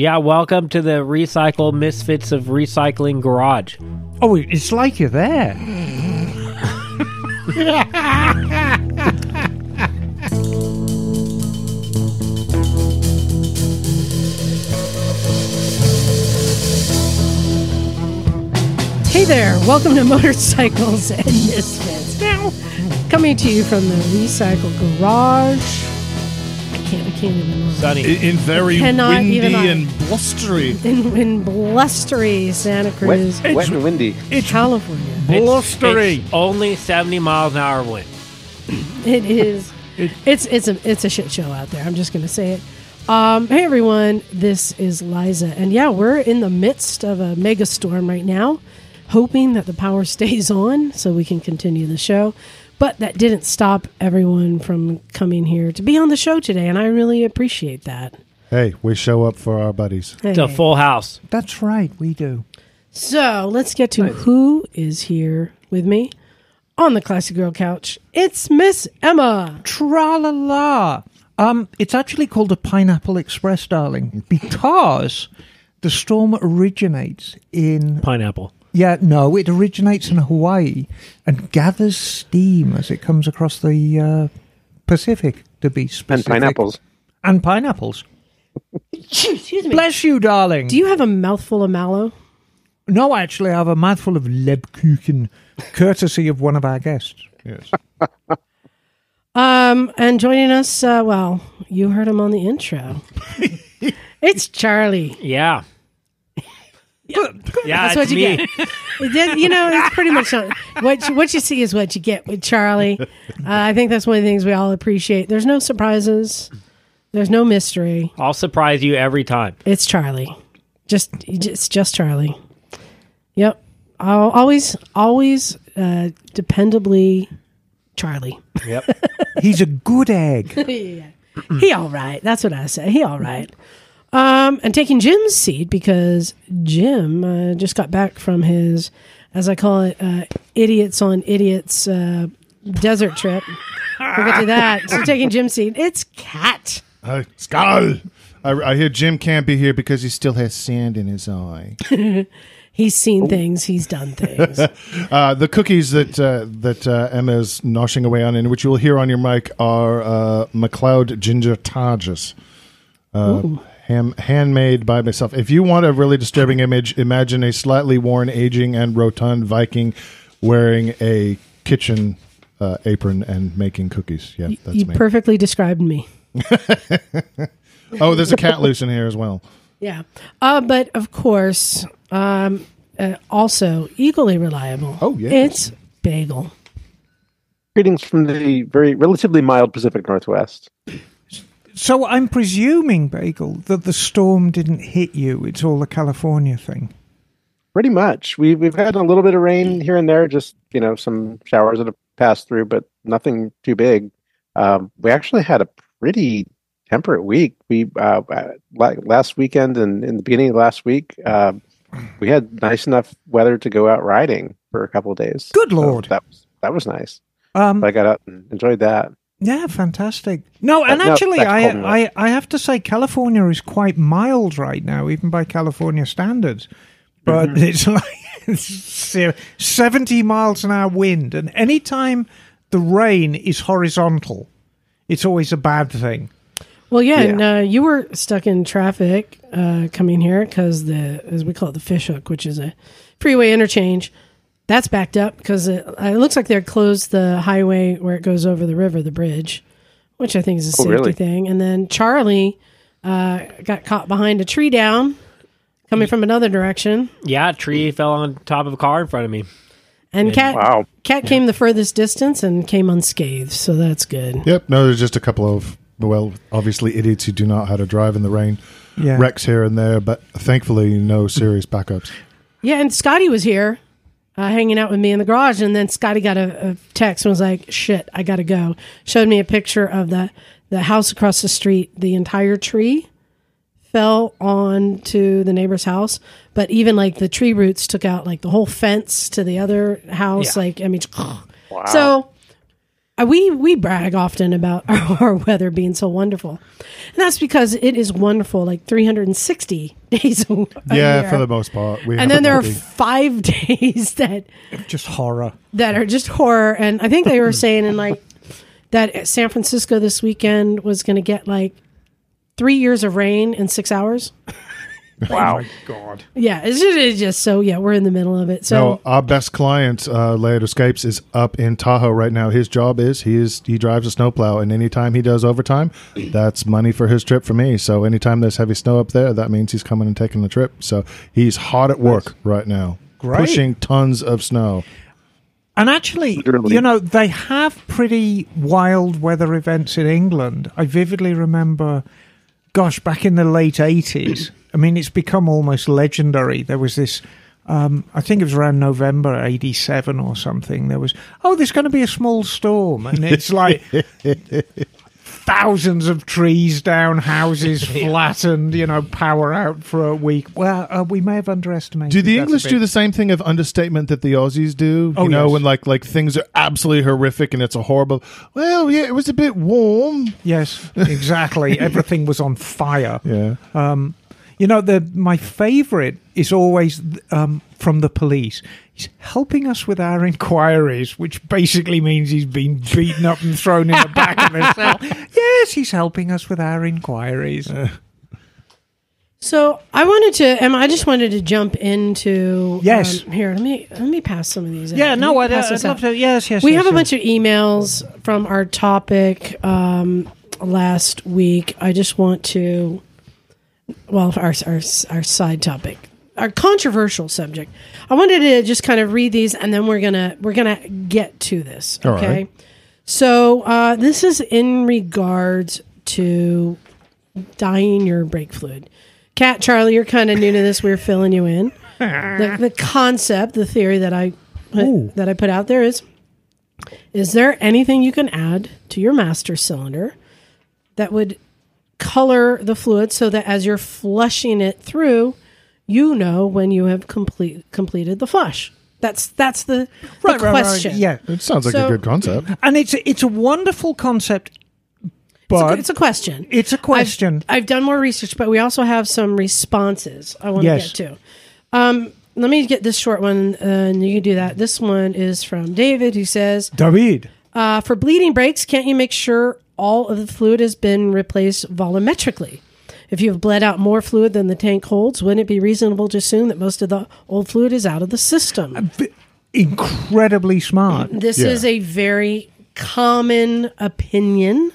Yeah, welcome to the Recycle Misfits of Recycling Garage. Oh, it's like you're there. Hey there, welcome to Motorcycles and Misfits. Now, coming to you from the Recycle Garage. I can't, I can't even. Sunny. In, in very Cannot windy even and blustery. In, in blustery Santa Cruz, Wet, wet and windy. It's California. It's- Blustery. it's only 70 miles an hour wind. It is. it's it's a it's a shit show out there. I'm just going to say it. Um, hey everyone, this is Liza, and yeah, we're in the midst of a mega storm right now, hoping that the power stays on so we can continue the show. But that didn't stop everyone from coming here to be on the show today, and I really appreciate that. Hey, we show up for our buddies. Hey. It's a full house. That's right, we do. So let's get to who is here with me on the Classic Girl Couch. It's Miss Emma. Tra la la. Um, it's actually called a Pineapple Express, darling, because the storm originates in. Pineapple. Yeah, no, it originates in Hawaii and gathers steam as it comes across the uh, Pacific, to be And pineapples. And pineapples. Excuse me. Bless you, darling. Do you have a mouthful of mallow? no, actually, I have a mouthful of Lebkuchen, courtesy of one of our guests. Yes. Um, and joining us, uh, well, you heard him on the intro. it's Charley. Yeah. Yeah, That's what you me. get. It did- you know, it's pretty much what you, what you see is what you get with Charley. Uh, I think that's one of the things we all appreciate. There's no surprises. There's no mystery. I'll surprise you every time. It's Charley. Just it's just Charley. Yep. I'll always always uh, dependably Charley. Yep. He's a good egg. He all right. That's what I say. He all right. Um, and taking Jim's seat because Jim uh, just got back from his, as I call it, uh, idiots on idiots uh, desert trip. We'll get to that. So taking Jim's seat, it's Cat. Hi, Skull. I, I hear Jim can't be here because he still has sand in his eye. He's seen things. He's done things. Uh, the cookies that uh, that uh, Emma's noshing away on, and which you'll hear on your mic, are uh, McLeod ginger targes, uh, ham, handmade by myself. If you want a really disturbing image, imagine a slightly worn, aging, and rotund Viking wearing a kitchen uh, apron and making cookies. Yeah, that's you me. perfectly described me. oh, there's a cat loose in here as well. Yeah. Uh, but of course, um, uh, also equally reliable. Oh, yeah, It's Bagel. Greetings from the very relatively mild Pacific Northwest. So I'm presuming, Bagel, that the storm didn't hit you. It's all the California thing. Pretty much. We we've had a little bit of rain here and there, just you know, some showers that have passed through, but nothing too big. Um, we actually had a pretty temperate week. We uh, uh, last weekend and in the beginning of last week, uh, we had nice enough weather to go out riding for a couple of days. Good So lord. that was that was nice. Um, I got out and enjoyed that. Yeah, fantastic. No, and Uh, no, actually, I. I I have to say, California is quite mild right now, even by California standards. But Mm-hmm. it's like seventy miles an hour wind, and anytime the rain is horizontal, it's always a bad thing. Well, yeah, Yeah. and uh, you were stuck in traffic uh, coming here because the, as we call it, the fish hook, which is a freeway interchange, that's backed up because it, it looks like they're closed the highway where it goes over the river, the bridge, which I think is a Oh, safety really? thing. And then Charley uh, got caught behind a tree down, coming from another direction, Yeah, a tree fell on top of a car in front of me. and Cat Wow. Cat came the furthest distance and came unscathed, so that's good. Yep. No, there's just a couple of well, obviously idiots who do not know how to drive in the rain. Yeah. Wrecks here and there, but thankfully no serious backups. Yeah, and Scotty was here, uh, hanging out with me in the garage, and then Scotty got a, a text and was like, "Shit, I gotta go." Showed me a picture of the the house across the street. The entire tree fell onto the neighbor's house, but even like the tree roots took out like the whole fence to the other house. Yeah. Like, I mean, so uh, Uh, we we brag often about our, our weather being so wonderful, and that's because it is wonderful, like 360 days a, a yeah, year. for the most part. We and then there are five days that Just horror. that are just horror. And I think they were saying in like that San Francisco this weekend was going to get like three years of rain in six hours. Wow. God. Yeah, it's just, it's just so yeah, we're in the middle of it. So No, our best client, uh, Leod Escapes, is up in Tahoe right now. His job is he is he drives a snowplow, and anytime he does overtime, that's money for his trip for me. So anytime there's heavy snow up there, that means he's coming and taking the trip. So he's hard at work right now, Great. pushing tons of snow. And actually, Literally. you know, they have pretty wild weather events in England. I vividly remember, gosh, back in the late 80s. I mean, it's become almost legendary. There was this, um, I think it was around November 87 or something. There was, oh, there's going to be a small storm. And it's like thousands of trees down, houses flattened, you know, power out for a week. Well, uh, we may have underestimated Do the English do the same thing of understatement that the Aussies do? Oh, you know, yes. when like like things are absolutely horrific and it's a horrible. Well, yeah, it was a bit warm. Yes, exactly. Everything was on fire. Yeah. Um, you know, the my favourite is always um, from the police. He's helping us with our inquiries, which basically means he's been beaten up and thrown in the back of a cell. Yes, he's helping us with our inquiries. so I wanted to Emma, I just wanted to jump into Yes. um, here, let me let me pass some of these yeah, Let no, I'd, I'd love out. to. Yes, yes. We yes, have a bunch of emails from our topic um, last week. I just want to, well, our, our our side topic, our controversial subject. I wanted to just kind of read these, and then we're gonna we're gonna get to this. Okay. right. So uh, this is in regards to dyeing your brake fluid. Cat Charley, you're kind of new to this. We're filling you in. the, the concept, the theory that I put, Ooh. that I put out there is: is there anything you can add to your master cylinder that would color the fluid so that as you're flushing it through, you know when you have complete completed the flush? That's that's the, the Right, right, right, question. Yeah, It sounds like So- a good concept. and it's a, it's a wonderful concept, It's a, but it's a question. it's a question. I've, I've done more research, but we also have some responses I want Yes. to get to. Um, let me get this short one, uh, and you can do that. This one is from David, who says, David. uh, "For bleeding brakes, can't you make sure all of the fluid has been replaced volumetrically? If you have bled out more fluid than the tank holds, wouldn't it be reasonable to assume that most of the old fluid is out of the system?" Incredibly smart. This Yeah. is a very common opinion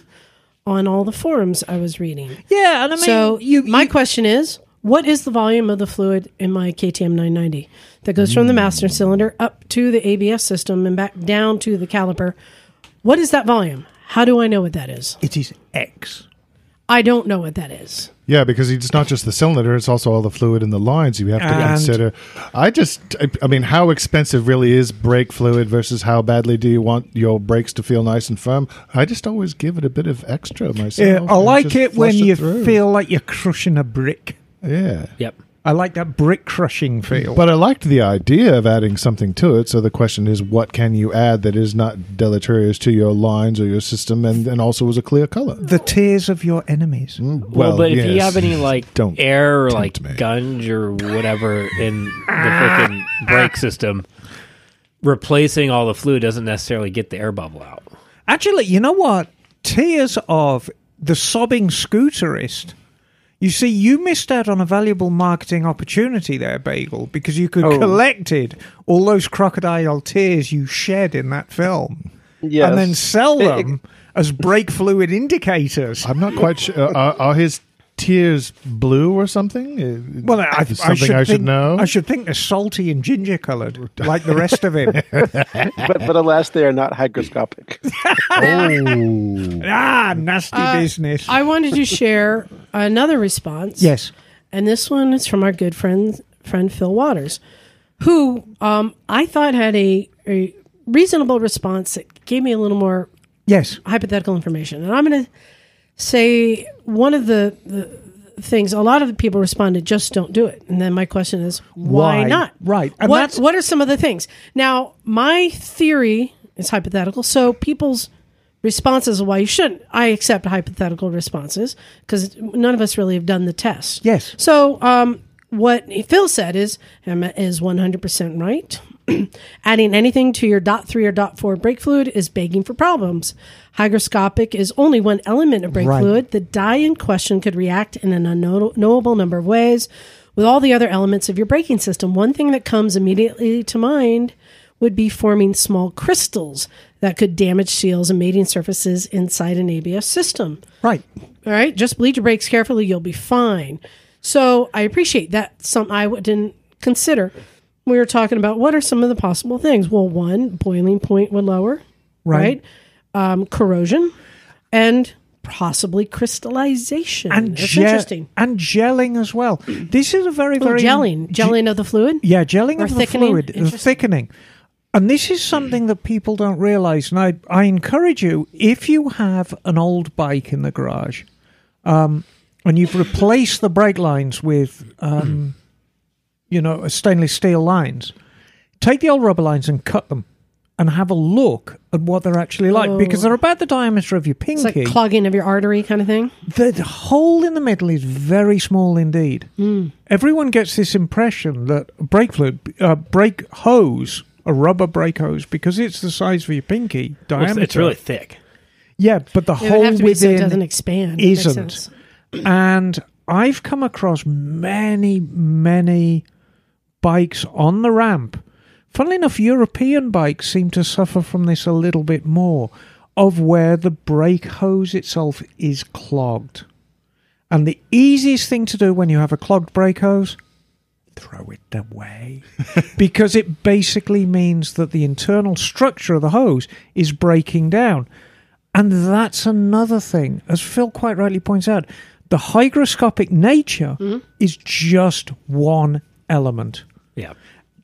on all the forums I was reading. Yeah, and I mean, so you, my you- question is, what is the volume of the fluid in my KTM 990 that goes from the Hmm. master cylinder up to the ABS system and back down to the caliper? What is that volume? How do I know what that is? it is X. I don't know what that is. Yeah, because it's not just the cylinder; it's also all the fluid in the lines you have to And- consider. I just, I- I mean, how expensive really is brake fluid versus how badly do you want your brakes to feel nice and firm? I just always give it a bit of extra myself. Yeah, I and like just it when flush you through. feel like you're crushing a brick. Yeah. Yep. I like that brick crushing feel. But I liked the idea of adding something to it. So the question is, what can you add that is not deleterious to your lines or your system, and, and also is a clear color? the tears of your enemies. Mm, well, but if you have any like Don't air or like tempt me. gunge or whatever in the freaking brake system, replacing all the fluid doesn't necessarily get the air bubble out. Actually, you know what? Tears of the sobbing scooterist. You see, you missed out on a valuable marketing opportunity there, Bagel, because you could Oh. collected all those crocodile tears you shed in that film, Yes. and then sell It- them as brake fluid indicators. I'm not quite sure. Uh, are, are his tears blue or something? Uh, Well, I, is I something should I should think, know. I should think they're salty and ginger coloured, like the rest of him. but but alas, they are not hygroscopic. oh, ah, nasty Uh, business. I wanted to share another response. yes. And this one is from our good friend friend Phil Waters, who um, I thought had a, a reasonable response that gave me a little more Yes. hypothetical information. And I'm going to say one of the, the things a lot of the people responded just don't do it. And then my question is why, Why? not? Right. And What what are some of the things? Now, my theory is hypothetical. So people's responses of why you shouldn't. I accept hypothetical responses because none of us really have done the test. Yes. So, um, what Phil said is Emma is 100% right. Adding anything to your dot three or dot four brake fluid is begging for problems. Hygroscopic is only one element of brake Right. fluid. The dye in question could react in an unknowable number of ways with all the other elements of your braking system. One thing that comes immediately to mind would be forming small crystals that could damage seals and mating surfaces inside an ABS system. Right. All right, just bleed your brakes carefully, you'll be fine. So I appreciate that. Some I didn't consider. We were talking about what are some of the possible things. Well, one, boiling point would lower, Right. right? Um, corrosion, and possibly crystallization. And That's gel- interesting. And gelling as well. This is a very, Oh, very gelling, gelling of the fluid. Yeah, gelling Or of the thickening? fluid, the Interesting. thickening. And this is something that people don't realize. And I, I encourage you, if you have an old bike in the garage um, and you've replaced the brake lines with, um, you know, stainless steel lines, take the old rubber lines and cut them and have a look at what they're actually like Oh. because they're about the diameter of your pinky. It's pinky. like clogging of your artery kind of thing. The the hole in the middle is very small indeed. Hmm. Everyone gets this impression that brake fluid, uh, brake hose, a rubber brake hose, because it's the size of your pinky diameter. it's, it's really thick. yeah, but the It hole have to be so it within doesn't expand. Isn't. and I've come across many, many bikes on the ramp. Funnily enough, European bikes seem to suffer from this a little bit more, of where the brake hose itself is clogged. And the easiest thing to do when you have a clogged brake hose, throw it away. because it basically means that the internal structure of the hose is breaking down. And that's another thing, as Phil quite rightly points out, the hygroscopic nature mm-hmm. is just one element. Yeah.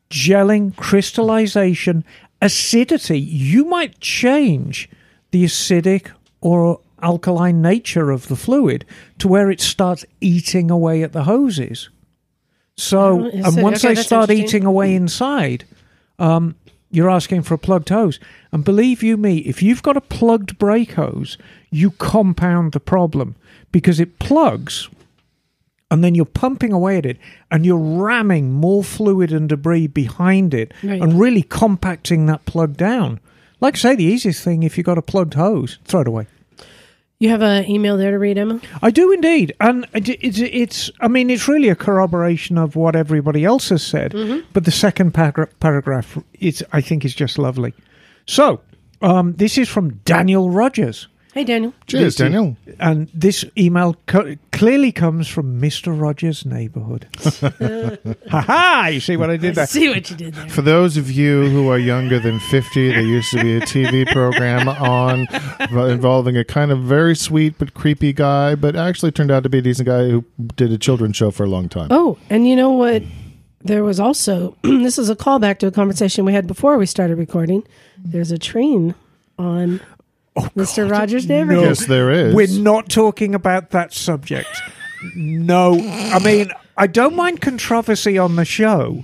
Gelling, crystallization, acidity. You might change the acidic or alkaline nature of the fluid to where it starts eating away at the hoses. So, Oh, and it? once Okay, they start eating away inside, um, you're asking for a plugged hose. And believe you me, if you've got a plugged brake hose, you compound the problem because it plugs and then you're pumping away at it and you're ramming more fluid and debris behind it Right. and really compacting that plug down. Like I say, the easiest thing if you've got a plugged hose, throw it away. You have an email there to read, Emma? I do indeed, and it's it's. I mean, it's really a corroboration of what everybody else has said. But the second paragra- paragraph, it's I think is just lovely. So, um, this is from Daniel Rogers, Hey, Daniel. Cheers, Daniel. and this email co- clearly comes from Mister Rogers' neighborhood. ha ha! You see what I did there? See what you did there. For those of you who are younger than 50, there used to be a TV program on involving a kind of very sweet but creepy guy, but actually turned out to be a decent guy who did a children's show for a long time. Oh, and you know what? There was also this is a callback to a conversation we had before we started recording. There's a train on Oh, Mr. Rogers' neighborhood. Yes, there is. We're not talking about that subject. No, I mean I don't mind controversy on the show,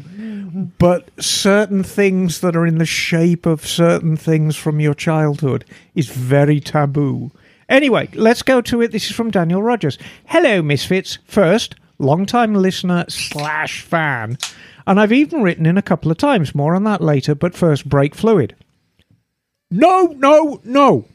but certain things that are in the shape of certain things from your childhood is very taboo. Anyway, let's go to it. This is from Daniel Rogers. Hello, Misfits. First, long-time listener slash fan, and I've even written in a couple of times. More on that later. But first, brake fluid. No, no, no.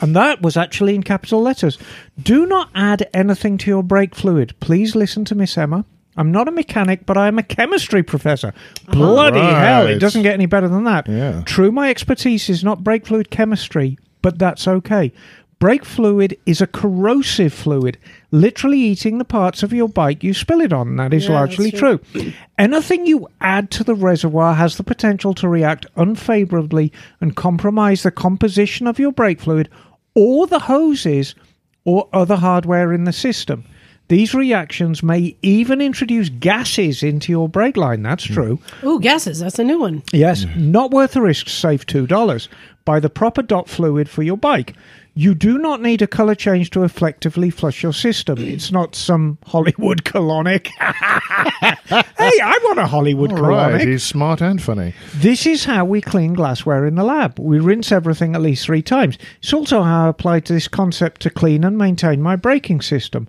And that was actually in capital letters. Do not add anything to your brake fluid. Please listen to Miss Emma. I'm not a mechanic, but I am a chemistry professor. Uh-huh. Bloody hell, it doesn't get any better than that. Yeah. True, my expertise is not brake fluid chemistry, but that's okay. Brake fluid is a corrosive fluid, literally eating the parts of your bike you spill it on. That is Yeah, largely true. true. Anything you add to the reservoir has the potential to react unfavorably and compromise the composition of your brake fluid or the hoses or other hardware in the system. These reactions may even introduce gases into your brake line. That's hmm. true. Oh, gases. That's a new one. Yes, hmm. not worth the risk. Save $2. Buy the proper dot fluid for your bike. You do not need a color change to effectively flush your system. It's not some Hollywood colonic. hey, I want a Hollywood All colonic. right, he's smart and funny. This is how we clean glassware in the lab. We rinse everything at least three times. It's also how I applied this concept to clean and maintain my braking system.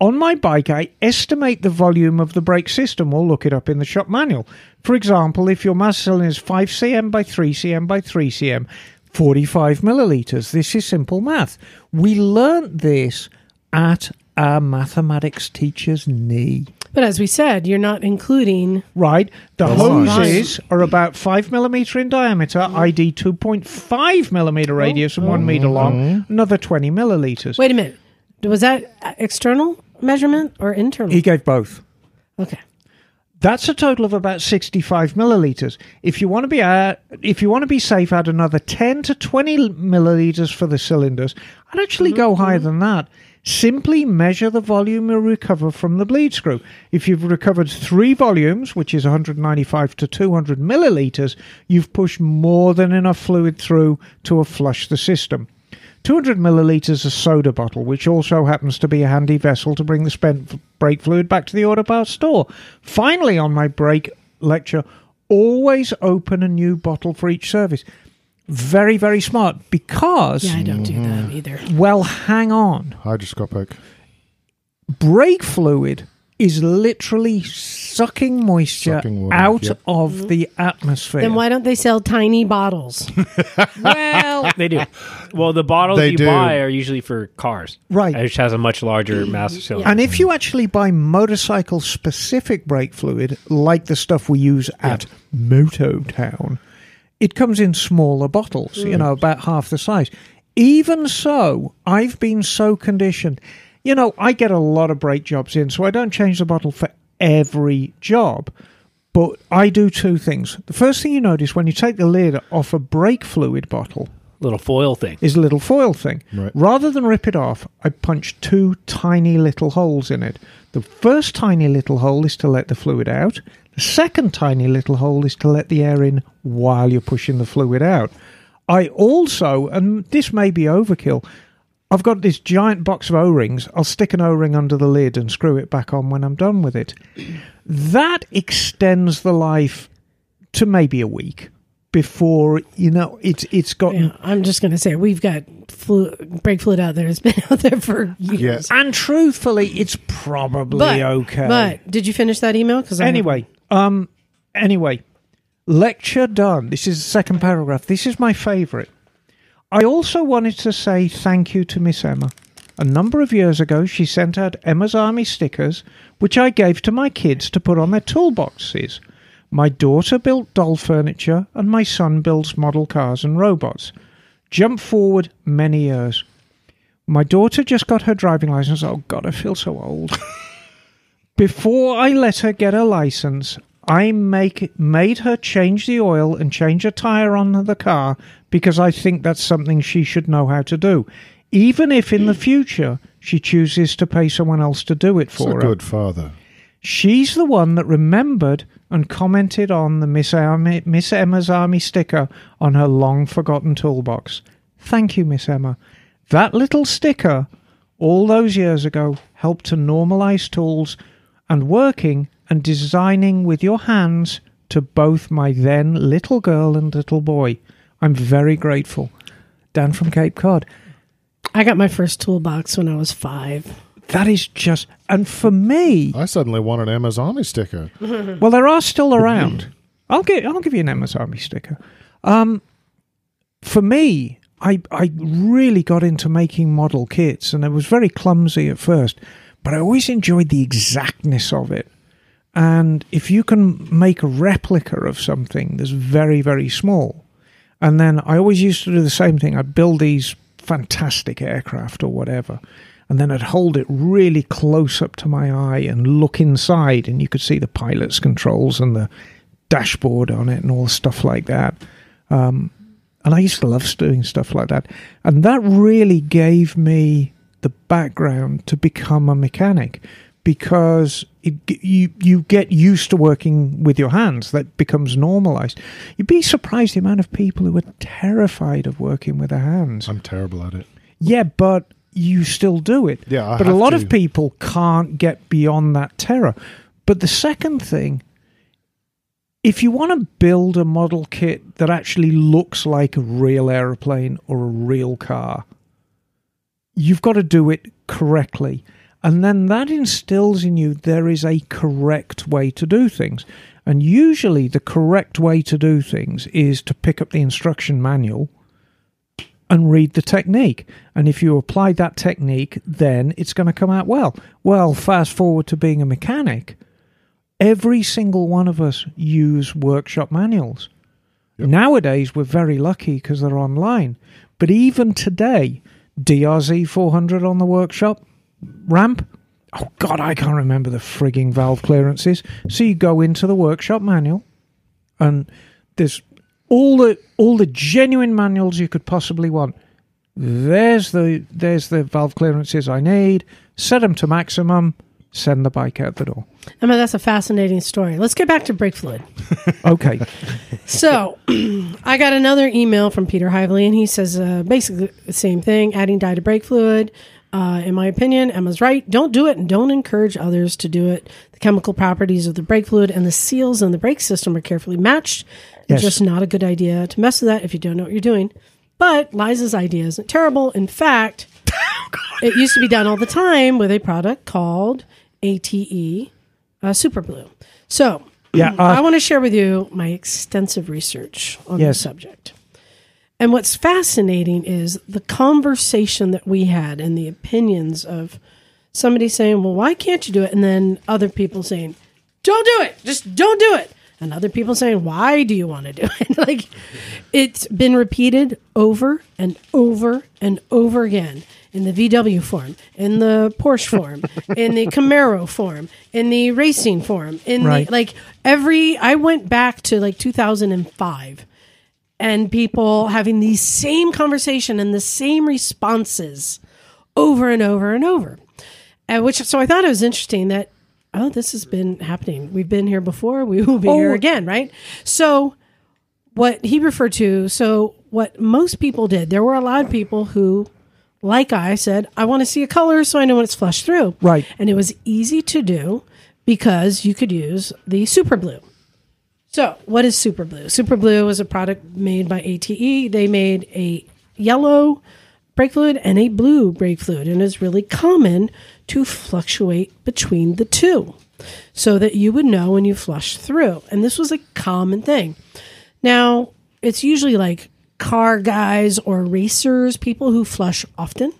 On my bike, I estimate the volume of the brake system or look it up in the shop manual. For example, if your mass cylinder is 5 cm by 3 cm by 3 cm, 45 millilitres. This is simple math. We learnt this at our mathematics teacher's knee. But as we said, you're not including. Right. The Volume. hoses are about five millimeter in diameter, ID 2.5 millimeter radius and one meter long, mm-hmm. another 20 milliliters. Wait a minute. Was that external measurement or internal? He gave both. okay. That's a total of about 65 milliliters. If you want to be uh, if you want to be safe, add another 10 to 20 milliliters for the cylinders. I'd actually go higher than that. Simply measure the volume you recover from the bleed screw. If you've recovered three volumes, which is 195 to 200 milliliters, you've pushed more than enough fluid through to flush the system. 200 milliliters of soda bottle, which also happens to be a handy vessel to bring the spent brake fluid back to the auto parts store. Finally, on my brake lecture, always open a new bottle for each service. Very, very smart because, Yeah, I don't do that either. well, hang on. Hydroscopic. Brake fluid is literally sucking moisture Sucking water, out yep. of mm-hmm. the atmosphere. Then why don't they sell tiny bottles? well, They do. Well, the bottles They you do. buy are usually for cars, Right. Which has a much larger mass cylinder. And if you actually buy motorcycle specific brake fluid, like the stuff we use at Mototown, it comes in smaller bottles, you mm. know, about half the size. Even so, I've been so conditioned. You know, I get a lot of brake jobs in, so I don't change the bottle for every job. But I do two things. The first thing you notice when you take the lid off a brake fluid bottle little foil thing. is a little foil thing. Right. Rather than rip it off, I punch two tiny little holes in it. The first tiny little hole is to let the fluid out. The second tiny little hole is to let the air in while you're pushing the fluid out. I also, and this may be overkill, I've got this giant box of O rings. I'll stick an O ring under the lid and screw it back on when I'm done with it. That extends the life to maybe a week before you know it's it's gotten Yeah, I'm just going to say we've got flu- brake fluid out there. It's been out there for years. Yes. And truthfully, it's probably But okay. But did you finish that email? Because anyway, um, anyway, lecture done. This is the second paragraph. This is my favourite. I also wanted to say thank you to Miss Emma. A number of years ago, she sent out Emma's Army stickers, which I gave to my kids to put on their toolboxes. My daughter built doll furniture, and my son builds model cars and robots. Jump forward many years. My daughter just got her driving license. Oh, God, I feel so old. Before I let her get her license, I make made her change the oil and change a tire on the car because I think that's something she should know how to do, even if in the future she chooses to pay someone else to do it It's for a her. good father. She's the one that remembered and commented on the Miss, Army, Miss Emma's Army sticker on her long forgotten toolbox. Thank you, Miss Emma. That little sticker, all those years ago, helped to normalize tools and working and designing with your hands to both my then little girl and little boy. I'm very grateful. Dan from Cape Cod. I got my first toolbox when I was five. That is just, and for me, I suddenly want an Emma's Army sticker. Well, there are still around. I'll give I'll give you an Emma's Army sticker. Um, for me, I I really got into making model kits, and it was very clumsy at first, but I always enjoyed the exactness of it. And if you can make a replica of something that's very very small, and then I always used to do the same thing. I'd build these fantastic aircraft or whatever, and then I'd hold it really close up to my eye and look inside, and you could see the pilot's controls and the dashboard on it and all stuff like that. Um, and I used to love doing stuff like that, and that really gave me the background to become a mechanic because it, you you get used to working with your hands. That becomes normalized. You'd be surprised the amount of people who are terrified of working with their hands. I'm terrible at it. Yeah, but you still do it. Yeah, I but a lot to. of people can't get beyond that terror. But the second thing, if you want to build a model kit that actually looks like a real aeroplane or a real car, you've got to do it correctly. And then that instills in you there is a correct way to do things. And usually the correct way to do things is to pick up the instruction manual and read the technique. And if you apply that technique, then it's going to come out well. Well, fast forward to being a mechanic. Every single one of us use workshop manuals. Nowadays, we're very lucky because they're online. But even today, DRZ 400 on the workshop ramp. Oh, God, I can't remember the frigging valve clearances. So you go into the workshop manual, and there's all the all the genuine manuals you could possibly want. There's the there's the valve clearances I need. Set them to maximum. Send the bike out the door. Emma, that's a fascinating story. Let's get back to brake fluid. Okay. So, I got another email from Peter Hively, and he says uh, basically the same thing adding dye to brake fluid. Uh, in my opinion, Emma's right. Don't do it and don't encourage others to do it. The chemical properties of the brake fluid and the seals in the brake system are carefully matched. It's just not a good idea to mess with that if you don't know what you're doing. But Liza's idea isn't terrible. In fact, it used to be done all the time with a product called ATE uh, Super Blue. So, Yeah, uh, I want to share with you my extensive research on Yes. the subject. And what's fascinating is the conversation that we had and the opinions of somebody saying, well, why can't you do it? And then other people saying, don't do it. Just don't do it. And other people saying, why do you want to do it? like it's been repeated over and over and over again in the VW form, in the Porsche form, in the Camaro form, in the racing form, in Right. the like every I went back to like 2005 and people having the same conversation and the same responses over and over and over. Uh, which so I thought it was interesting that oh this has been happening. We've been here before. We will be here Oh. again, right? So what he referred to. So what most people did. There were a lot of people who. Like I said, I want to see a color so I know when it's flushed through. Right. And it was easy to do because you could use the super blue. So, what is Super Blue? Super Blue is a product made by ATE. They made a yellow brake fluid and a blue brake fluid, and it's really common to fluctuate between the two so that you would know when you flush through. And this was a common thing. Now, it's usually like car guys or racers, people who flush often.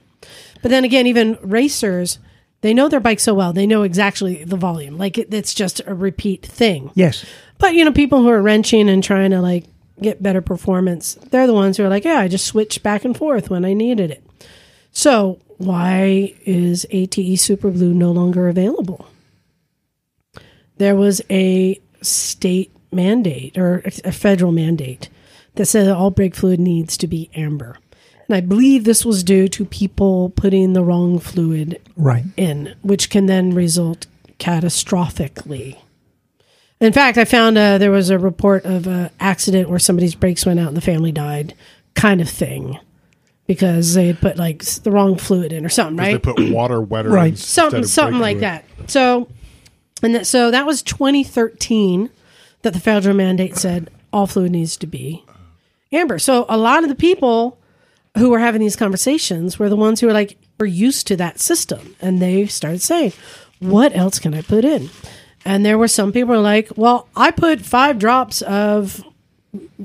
But then again, even racers, they know their bike so well, they know exactly the volume. Like it, it's just a repeat thing. yes. But you know, people who are wrenching and trying to like get better performance, they're the ones who are like, yeah, I just switched back and forth when I needed it. So why is ATE Super Blue no longer available? There was a state mandate or a federal mandate that said that all brake fluid needs to be amber. And I believe this was due to people putting the wrong fluid Right. in, which can then result catastrophically. In fact, I found uh, there was a report of an accident where somebody's brakes went out and the family died, kind of thing, because they had put like the wrong fluid in or something, right? They put water wetter Right. Something, of something like fluid. that. So, and that, so that was 2013 that the federal mandate said all fluid needs to be amber. So a lot of the people who were having these conversations were the ones who were like were used to that system, and they started saying, "What else can I put in?" And there were some people were like, "Well, I put five drops of."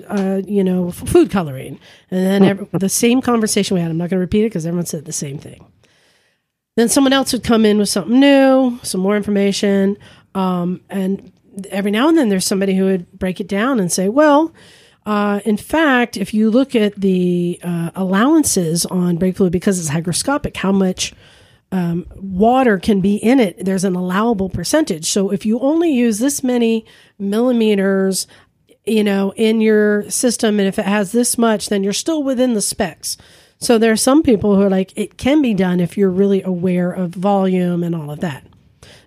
Uh, you know, f- food coloring, and then every, the same conversation we had. I'm not going to repeat it because everyone said the same thing. Then someone else would come in with something new, some more information, um, and every now and then there's somebody who would break it down and say, "Well, uh, in fact, if you look at the uh, allowances on brake fluid because it's hygroscopic, how much um, water can be in it, there's an allowable percentage. So if you only use this many millimeters, you know, in your system, and if it has this much, then you're still within the specs. So there are some people who are like, it can be done if you're really aware of volume and all of that.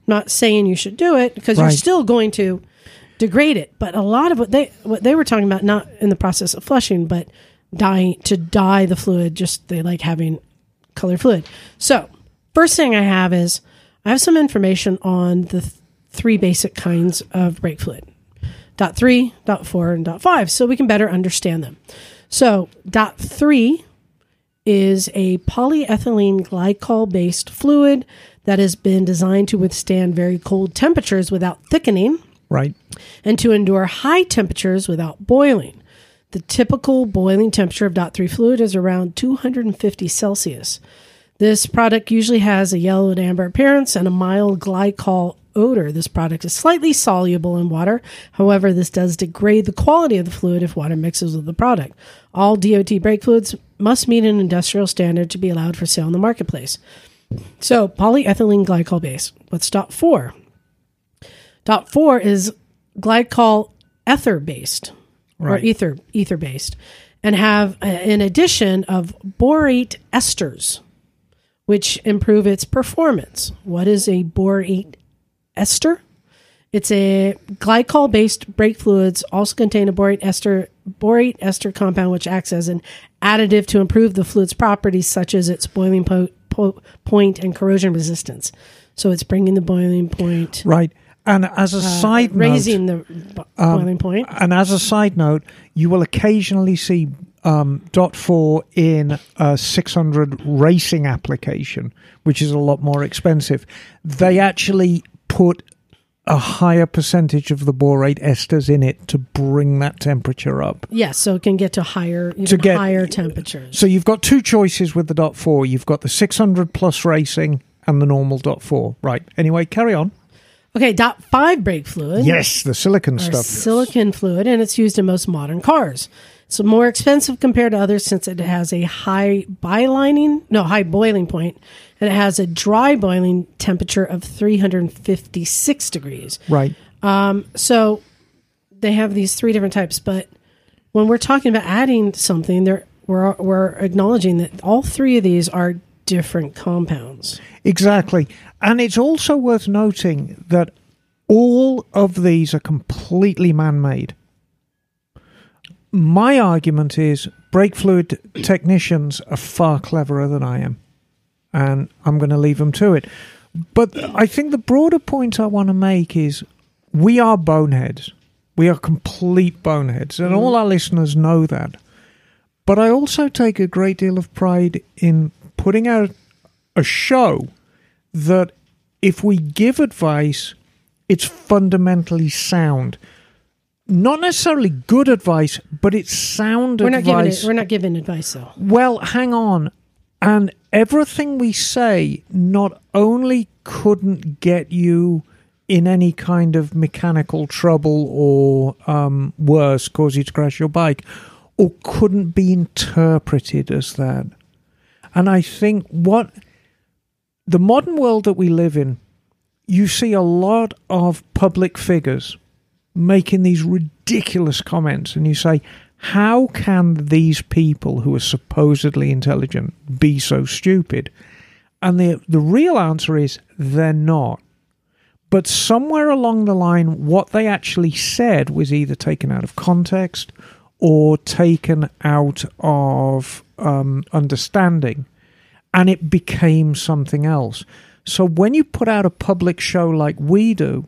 Not saying you should do it because you're still going to degrade it. But a lot of what they what they were talking about, not in the process of flushing, but dye to dye the fluid. Just they like having colored fluid. So, first thing I have is I have some information on the th- three basic kinds of brake fluid dot three, dot four, and dot five, so we can better understand them. So, dot three is a polyethylene glycol based fluid that has been designed to withstand very cold temperatures without thickening Right. and to endure high temperatures without boiling. The typical boiling temperature of dot 3 fluid is around 250 Celsius. This product usually has a yellow and amber appearance and a mild glycol odor. This product is slightly soluble in water. However, this does degrade the quality of the fluid if water mixes with the product. All DOT brake fluids must meet an industrial standard to be allowed for sale in the marketplace. So, polyethylene glycol base. What's dot 4? Dot four is glycol ether based or ether ether based, and have uh, an addition of borate esters, which improve its performance. What is a borate ester? It's a glycol based brake fluids also contain a borate ester borate ester compound which acts as an additive to improve the fluid's properties such as its boiling po- po- point and corrosion resistance. So it's bringing the boiling point Right. And as a uh, side note, raising the bo- boiling point. And as a side note, you will occasionally see um, dot four in a 600 racing application, which is a lot more expensive. They actually put a higher percentage of the borate esters in it to bring that temperature up. Yes, so it can get to higher, even get- higher temperatures. So you've got two choices with the dot four. You've got the 600 plus racing and the normal dot four. Right. Anyway, carry on. Okay, dot five brake fluid. Yes, the silicon stuff. silicon fluid, and it's used in most modern cars. It's more expensive compared to others since it has a high bylining, no, high boiling point, and it has a dry boiling temperature of 356 degrees. Right. Um, So they have these three different types, but when we're talking about adding something, there we're we're acknowledging that all three of these are different compounds. Exactly. And it's also worth noting that all of these are completely man made. My argument is brake fluid technicians are far cleverer than I am. And I'm going to leave them to it. But I think the broader point I want to make is we are boneheads. We are complete boneheads. And mm. all our listeners know that. But I also take a great deal of pride in putting out a show that if we give advice, it's fundamentally sound. Not necessarily good advice, but it's sound We're not giving advice. it, we're not giving advice though. Well, hang on. And everything we say not only couldn't get you in any kind of mechanical trouble or um, worse, cause you to crash your bike, or couldn't be interpreted as that. And I think what the modern world that we live in, you see a lot of public figures making these ridiculous comments, and you say, how can these people who are supposedly intelligent be so stupid? And the the real answer is they're not. But somewhere along the line, what they actually said was either taken out of context or taken out of um, understanding, and it became something else. So when you put out a public show like we do,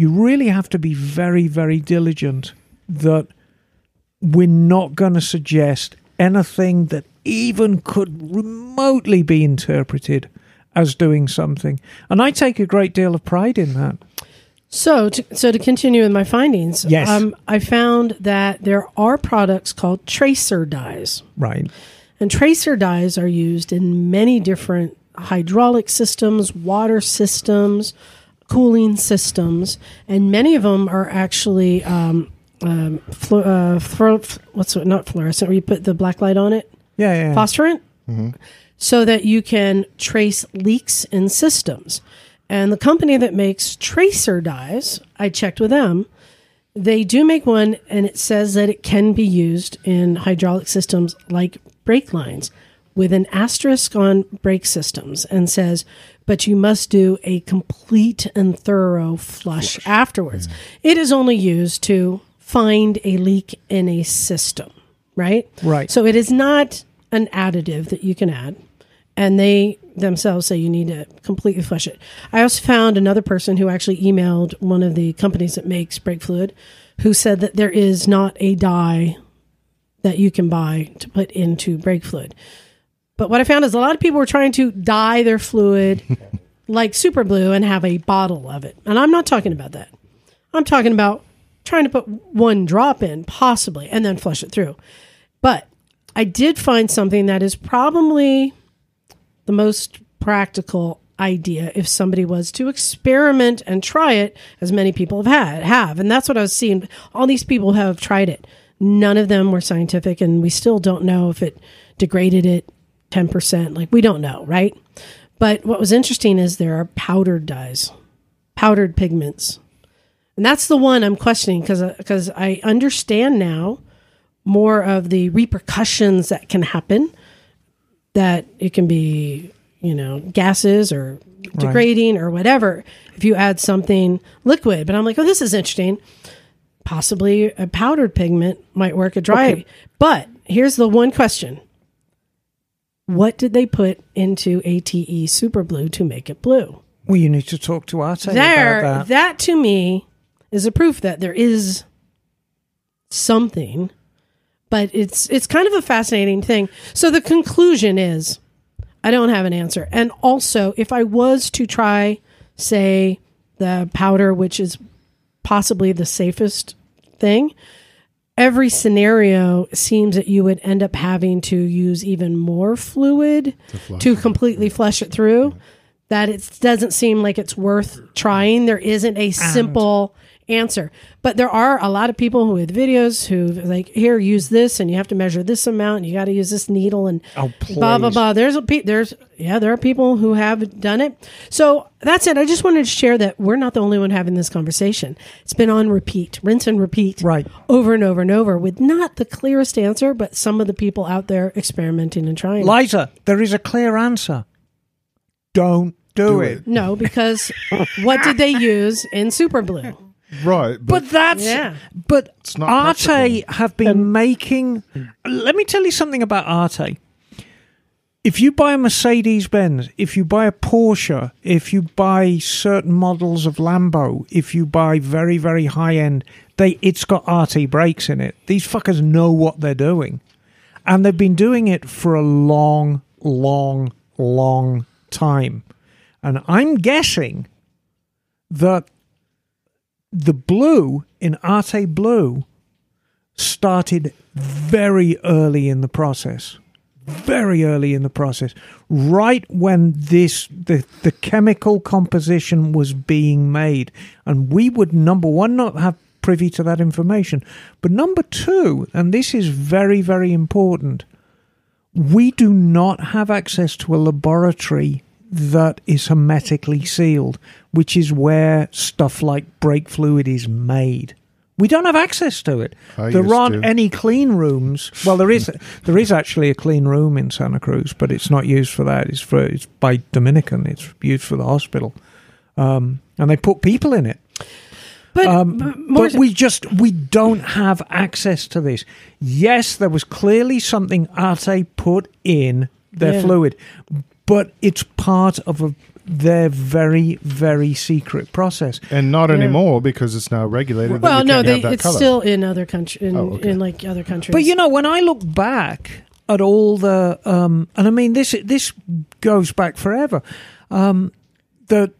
you really have to be very, very diligent that we're not going to suggest anything that even could remotely be interpreted as doing something. And I take a great deal of pride in that. So, to, so to continue with my findings, Yes. um, I found that there are products called tracer dyes, Right. and tracer dyes are used in many different hydraulic systems, water systems, cooling systems, and many of them are actually um, um, flu- uh, what's it, not fluorescent, where you put the black light on it, Yeah, yeah. phosphorant, so that you can trace leaks in systems. And the company that makes tracer dyes, I checked with them. They do make one, and it says that it can be used in hydraulic systems like brake lines with an asterisk on brake systems and says, but you must do a complete and thorough flush afterwards. Mm. It is only used to find a leak in a system, right? Right. So it is not an additive that you can add. and they themselves say you need to completely flush it. I also found another person who actually emailed one of the companies that makes brake fluid who said that there is not a dye that you can buy to put into brake fluid. But what I found is a lot of people were trying to dye their fluid like super blue and have a bottle of it. And I'm not talking about that. I'm talking about trying to put one drop in, possibly, and then flush it through. But I did find something that is probably the most practical idea if somebody was to experiment and try it, as many people have had have. And that's what I was seeing. All these people have tried it. None of them were scientific, and we still don't know if it degraded it 10%. Like, we don't know, right? But what was interesting is there are powdered dyes, powdered pigments. And that's the one I'm questioning because because uh, I understand now more of the repercussions that can happen. That it can be, you know, gases or degrading or whatever if you add something liquid. But I'm like, oh, this is interesting. Possibly a powdered pigment might work a dry. Okay. But here's the one question what did they put into ATE Super Blue to make it blue? Well, you need to talk to ATE There, about that. that to me is a proof that there is something, but it's it's kind of a fascinating thing. So the conclusion is, I don't have an answer. And also, if I was to try, say, the powder, which is possibly the safest thing, every scenario seems that you would end up having to use even more fluid to, completely flush it through. That it doesn't seem like it's worth trying. There isn't a simple answer, but there are a lot of people who with videos who like here use this, and you have to measure this amount. And you got to use this needle and Oh, blah blah blah. There's a pe- there's yeah there are people who have done it. So that's it. I just wanted to share that we're not the only one having this conversation. It's been on repeat, rinse and repeat, Right. over and over and over, with not the clearest answer, but some of the people out there experimenting and trying. Liza, there is a clear answer. Don't do, it. no, because what did they use in Super Blue? Right, but, But that's Yeah. but It's not Arte practical. have been making. Hmm. Let me tell you something about ATE. If you buy a Mercedes Benz, if you buy a Porsche, if you buy certain models of Lambo, if you buy very very high end, they it's got ATE brakes in it. These fuckers know what they're doing, and they've been doing it for a long, long, long time. And I'm guessing that the blue in ATE Blue started very early in the process. Very early in the process, right when this the the chemical composition was being made, and we would number one not have privy to that information, but number two, and this is very very important, we do not have access to a laboratory that is hermetically sealed, which is where stuff like brake fluid is made. We don't have access to it. I there aren't to. any clean rooms. Well, there is there is actually a clean room in Santa Cruz, but it's not used for that. It's for it's by Dominican. It's used for the hospital, um, and they put people in it. But, Um, but more but we just we don't have access to this. Yes, there was clearly something ATE put in their Yeah. fluid, but it's part of a, their very very secret process. and not Yeah. anymore because it's now regulated. that well, you no, can't they, have that it's color. still in other countries, in, Oh, okay. in like other countries. But you know, when I look back at all the, um, and I mean this this goes back forever, um, that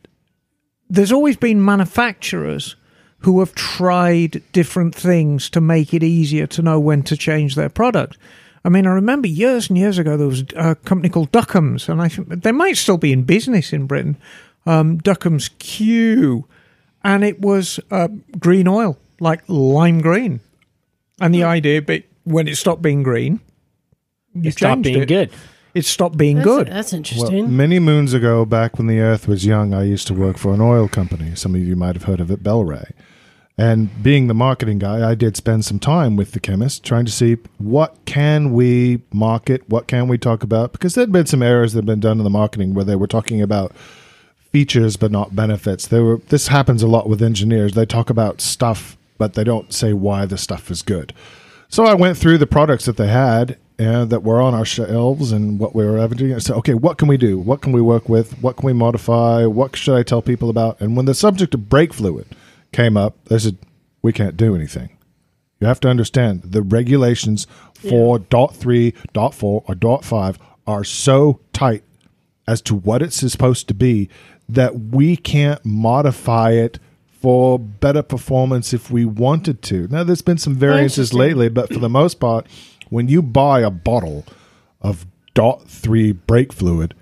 there's always been manufacturers who have tried different things to make it easier to know when to change their product. I mean, I remember years and years ago there was a company called Duckham's, and I think they might still be in business in Britain. Um, Duckham's Q, and it was uh, green oil, like lime green. And the idea, but when it stopped being green, you It stopped being it. good. It stopped being that's, good. That's Well, interesting. many moons ago, back when the Earth was young, I used to work for an oil company. Some of you might have heard of it, Bel-Ray. And being the marketing guy, I did spend some time with the chemist trying to see what can we market, what can we talk about, because there'd been some errors that had been done in the marketing where they were talking about features but not benefits. There were this happens a lot with engineers. They talk about stuff, but they don't say why the stuff is good. So I went through the products that they had uh, that were on our shelves and what we were doing. I said, okay, what can we do? What can we work with? What can we modify? What should I tell people about? And when the subject of brake fluid came up, they said, we can't do anything. You have to understand the regulations for dot three, dot four, or dot five are so tight as to what it's supposed to be that we can't modify it for better performance if we wanted to. Now, there's been some variances lately, but for the most part, when you buy a bottle of dot three brake fluid,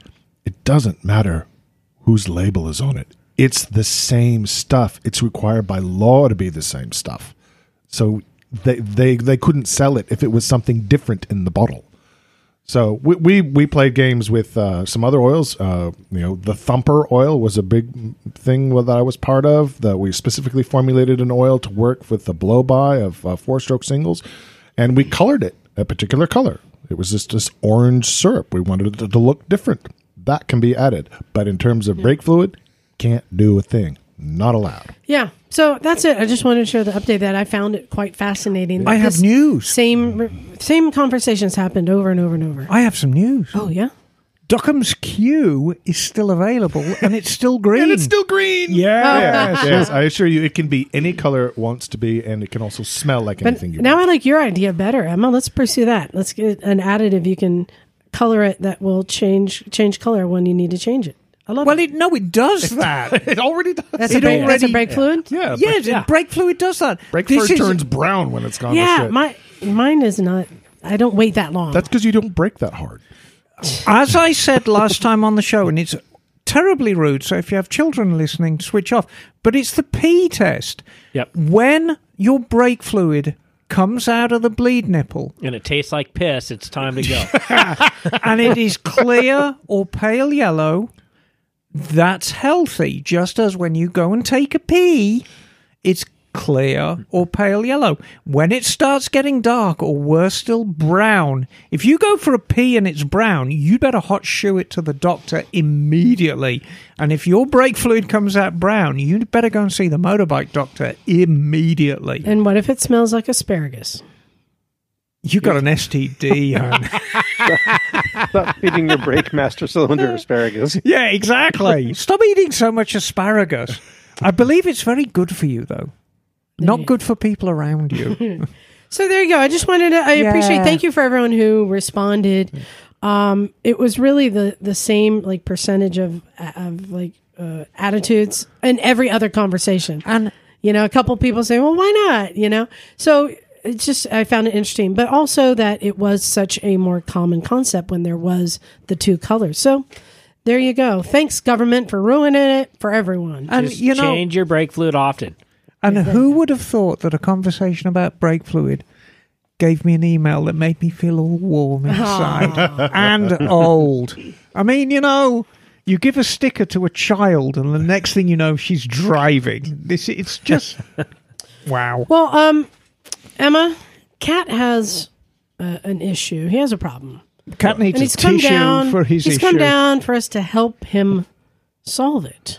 it doesn't matter whose label is on it. It's the same stuff. It's required by law to be the same stuff. So they they they couldn't sell it if it was something different in the bottle. So we we, we played games with uh, some other oils. Uh, you know, the Thumper oil was a big thing that I was part of. That we specifically formulated an oil to work with the blow by of uh, four stroke singles, and we colored it a particular color. It was just this orange syrup. We wanted it to look different. That can be added, but in terms of brake fluid, can't do a thing. Not allowed. Yeah. So that's it. I just wanted to share the update that I found it quite fascinating. I have news. Same same conversations happened over and over and over. I have some news. Oh yeah. Duckham's Q is still available and it's still green. And it's still green. Oh. yes. Yes, yes, I assure you, it can be any color it wants to be, and it can also smell like But anything you want. now want. I like your idea better, Emma. Let's pursue that. Let's get an additive you can color it that will change change color when you need to change it. I love Well, it. it, no, it does that. It already does. That's it a brake, that's a already- brake fluid. yeah, yes, yeah. brake fluid does that. brake This fluid is- turns brown when it's gone to Yeah, shit. my mine is not. I don't wait that long. That's because you don't break that hard. As I said last time on the show, and it's terribly rude, so if you have children listening, switch off. But it's the P test. Yep. When your brake fluid comes out of the bleed nipple And it tastes like piss. It's time to go. and it is clear or pale yellow, that's healthy. Just as when you go and take a pee, it's clear or pale yellow. When it starts getting dark or worse still, brown, if you go for a pee and it's brown, you better hot shoe it to the doctor immediately. And if your brake fluid comes out brown, you better go and see the motorbike doctor immediately. and what if it smells like asparagus? You got an STD, hon. Stop feeding your brake master cylinder asparagus. Yeah, exactly. Stop eating so much asparagus. I believe it's very good for you, though. Not good for people around you. So there you go. I just wanted to. I Yeah. appreciate. Thank you for everyone who responded. Um, it was really the the same like percentage of of like uh, attitudes in every other conversation. and You know, a couple people say, "Well, why not?" You know, so it's just I found it interesting, but also that it was such a more common concept when there was the two colors. So there you go. Thanks, government, for ruining it for everyone. and Just you know, change your brake fluid often. and who would have thought that a conversation about brake fluid gave me an email that made me feel all warm inside and old? I mean, you know. You give a sticker to a child, and the next thing you know, she's driving. This it's just wow. Well, um, Emma, Cat has uh, an issue. He has a problem. Cat needs and a he's come down for his he's issue. come down for us to help him solve it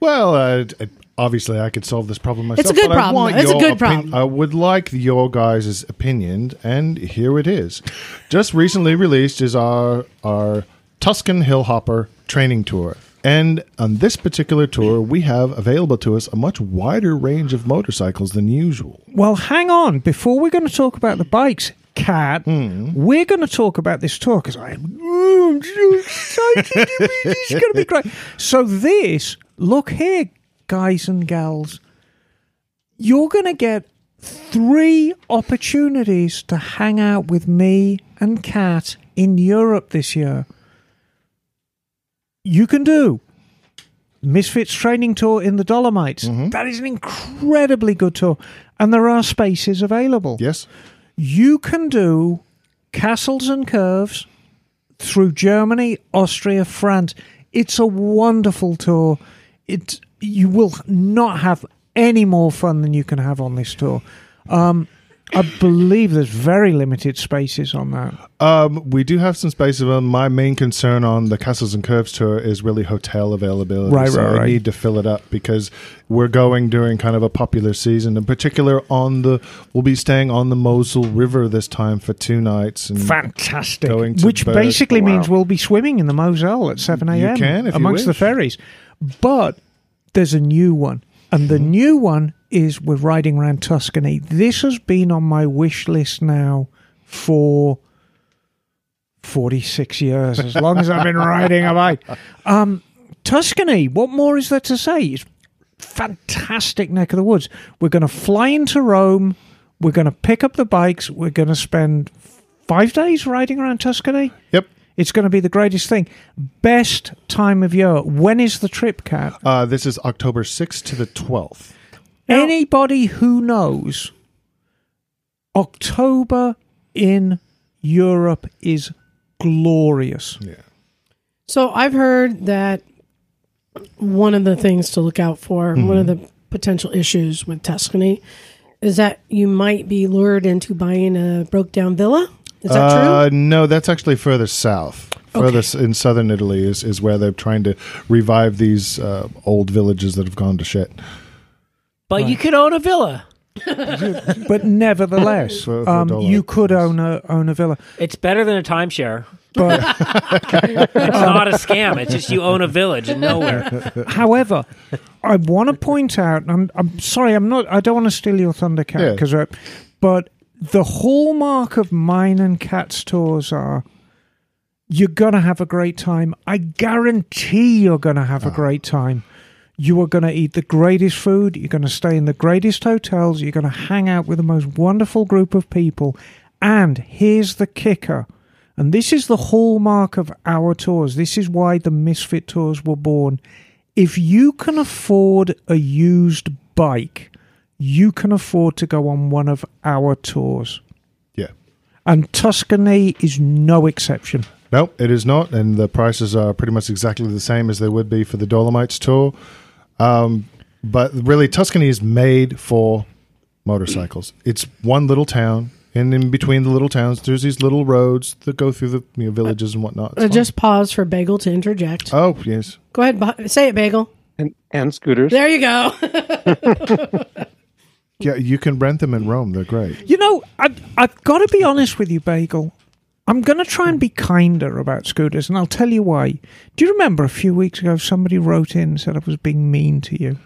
Well, uh, d- obviously, I could solve this problem myself. It's a good but I problem, want though. It's a your good problem. I would like your guys' opinion, and here it is. Just recently released is our our Tuscan Hillhopper training tour. And on this particular tour, we have available to us a much wider range of motorcycles than usual. Well, hang on. Before we're going to talk about the bikes, Cat, hmm. we're going to talk about this tour because I'm, oh, I'm so excited. it's going to be great. So, this, look here, guys and gals, you're going to get three opportunities to hang out with me and Cat in Europe this year. You can do Misfits training tour in the Dolomites. That is an incredibly good tour, and there are spaces available. Yes? You can do castles and curves through Germany, Austria, France. It's a wonderful tour. It you will not have any more fun than you can have on this tour. Um, I believe there's very limited spaces on that. Um, we do have some spaces. of. My main concern on the Castles and Curves tour is really hotel availability. Right, so right, I right. need to fill it up because we're going during kind of a popular season. In particular, on the we'll be staying on the Mosel River this time for two nights. And Fantastic. Going to Which Berg- basically Wow. means we'll be swimming in the Moselle at 7 a.m. You can if you amongst the ferries. But there's a new one. And the new one is we're riding around Tuscany. This has been on my wish list now for 46 years, as long as I've been riding a bike. Um, Tuscany, what more is there to say? It's fantastic neck of the woods. We're going to fly into Rome. We're going to pick up the bikes. We're going to spend five days riding around Tuscany. Yep. It's going to be the greatest thing. Best time of year. When is the trip, Cat? Uh, this is October 6th to the 12th. Anybody who knows October in Europe is glorious. Yeah. So I've heard that one of the things to look out for, one of the potential issues with Tuscany, is that you might be lured into buying a broke down villa. Is that Uh, true? no, that's actually further south. Further s in southern Italy is, is where they're trying to revive these uh, old villages that have gone to shit. But you could own a villa. But nevertheless, For- for um, you could own a own a villa. It's better than a timeshare. But It's not a scam. It's just you own a village in nowhere. However, I want to point out, I'm, I'm sorry, I'm not, I don't want to steal your thunder, Cat, because, uh, but the hallmark of mine and Cat's tours are you're going to have a great time. I guarantee you're going to have a great time. You are going to eat the greatest food. You're going to stay in the greatest hotels. You're going to hang out with the most wonderful group of people. And here's the kicker. And this is the hallmark of our tours. This is why the Misfit tours were born. If you can afford a used bike, you can afford to go on one of our tours. Yeah. And Tuscany is no exception. Nope, it is not, and the prices are pretty much exactly the same as they would be for the Dolomites tour. Um, but really, Tuscany is made for motorcycles. It's one little town, and in between the little towns, there's these little roads that go through the you know, villages and whatnot. It's Uh, fine. just pause for Bagel to interject. oh yes, Go ahead, Ba- say it, Bagel. And, and scooters. There you go. yeah, you can rent them in Rome. They're great. You know, I, I've got to be honest with you, Bagel. I'm going to try and be kinder about scooters, and I'll tell you why. Do you remember a few weeks ago somebody wrote in and said I was being mean to you?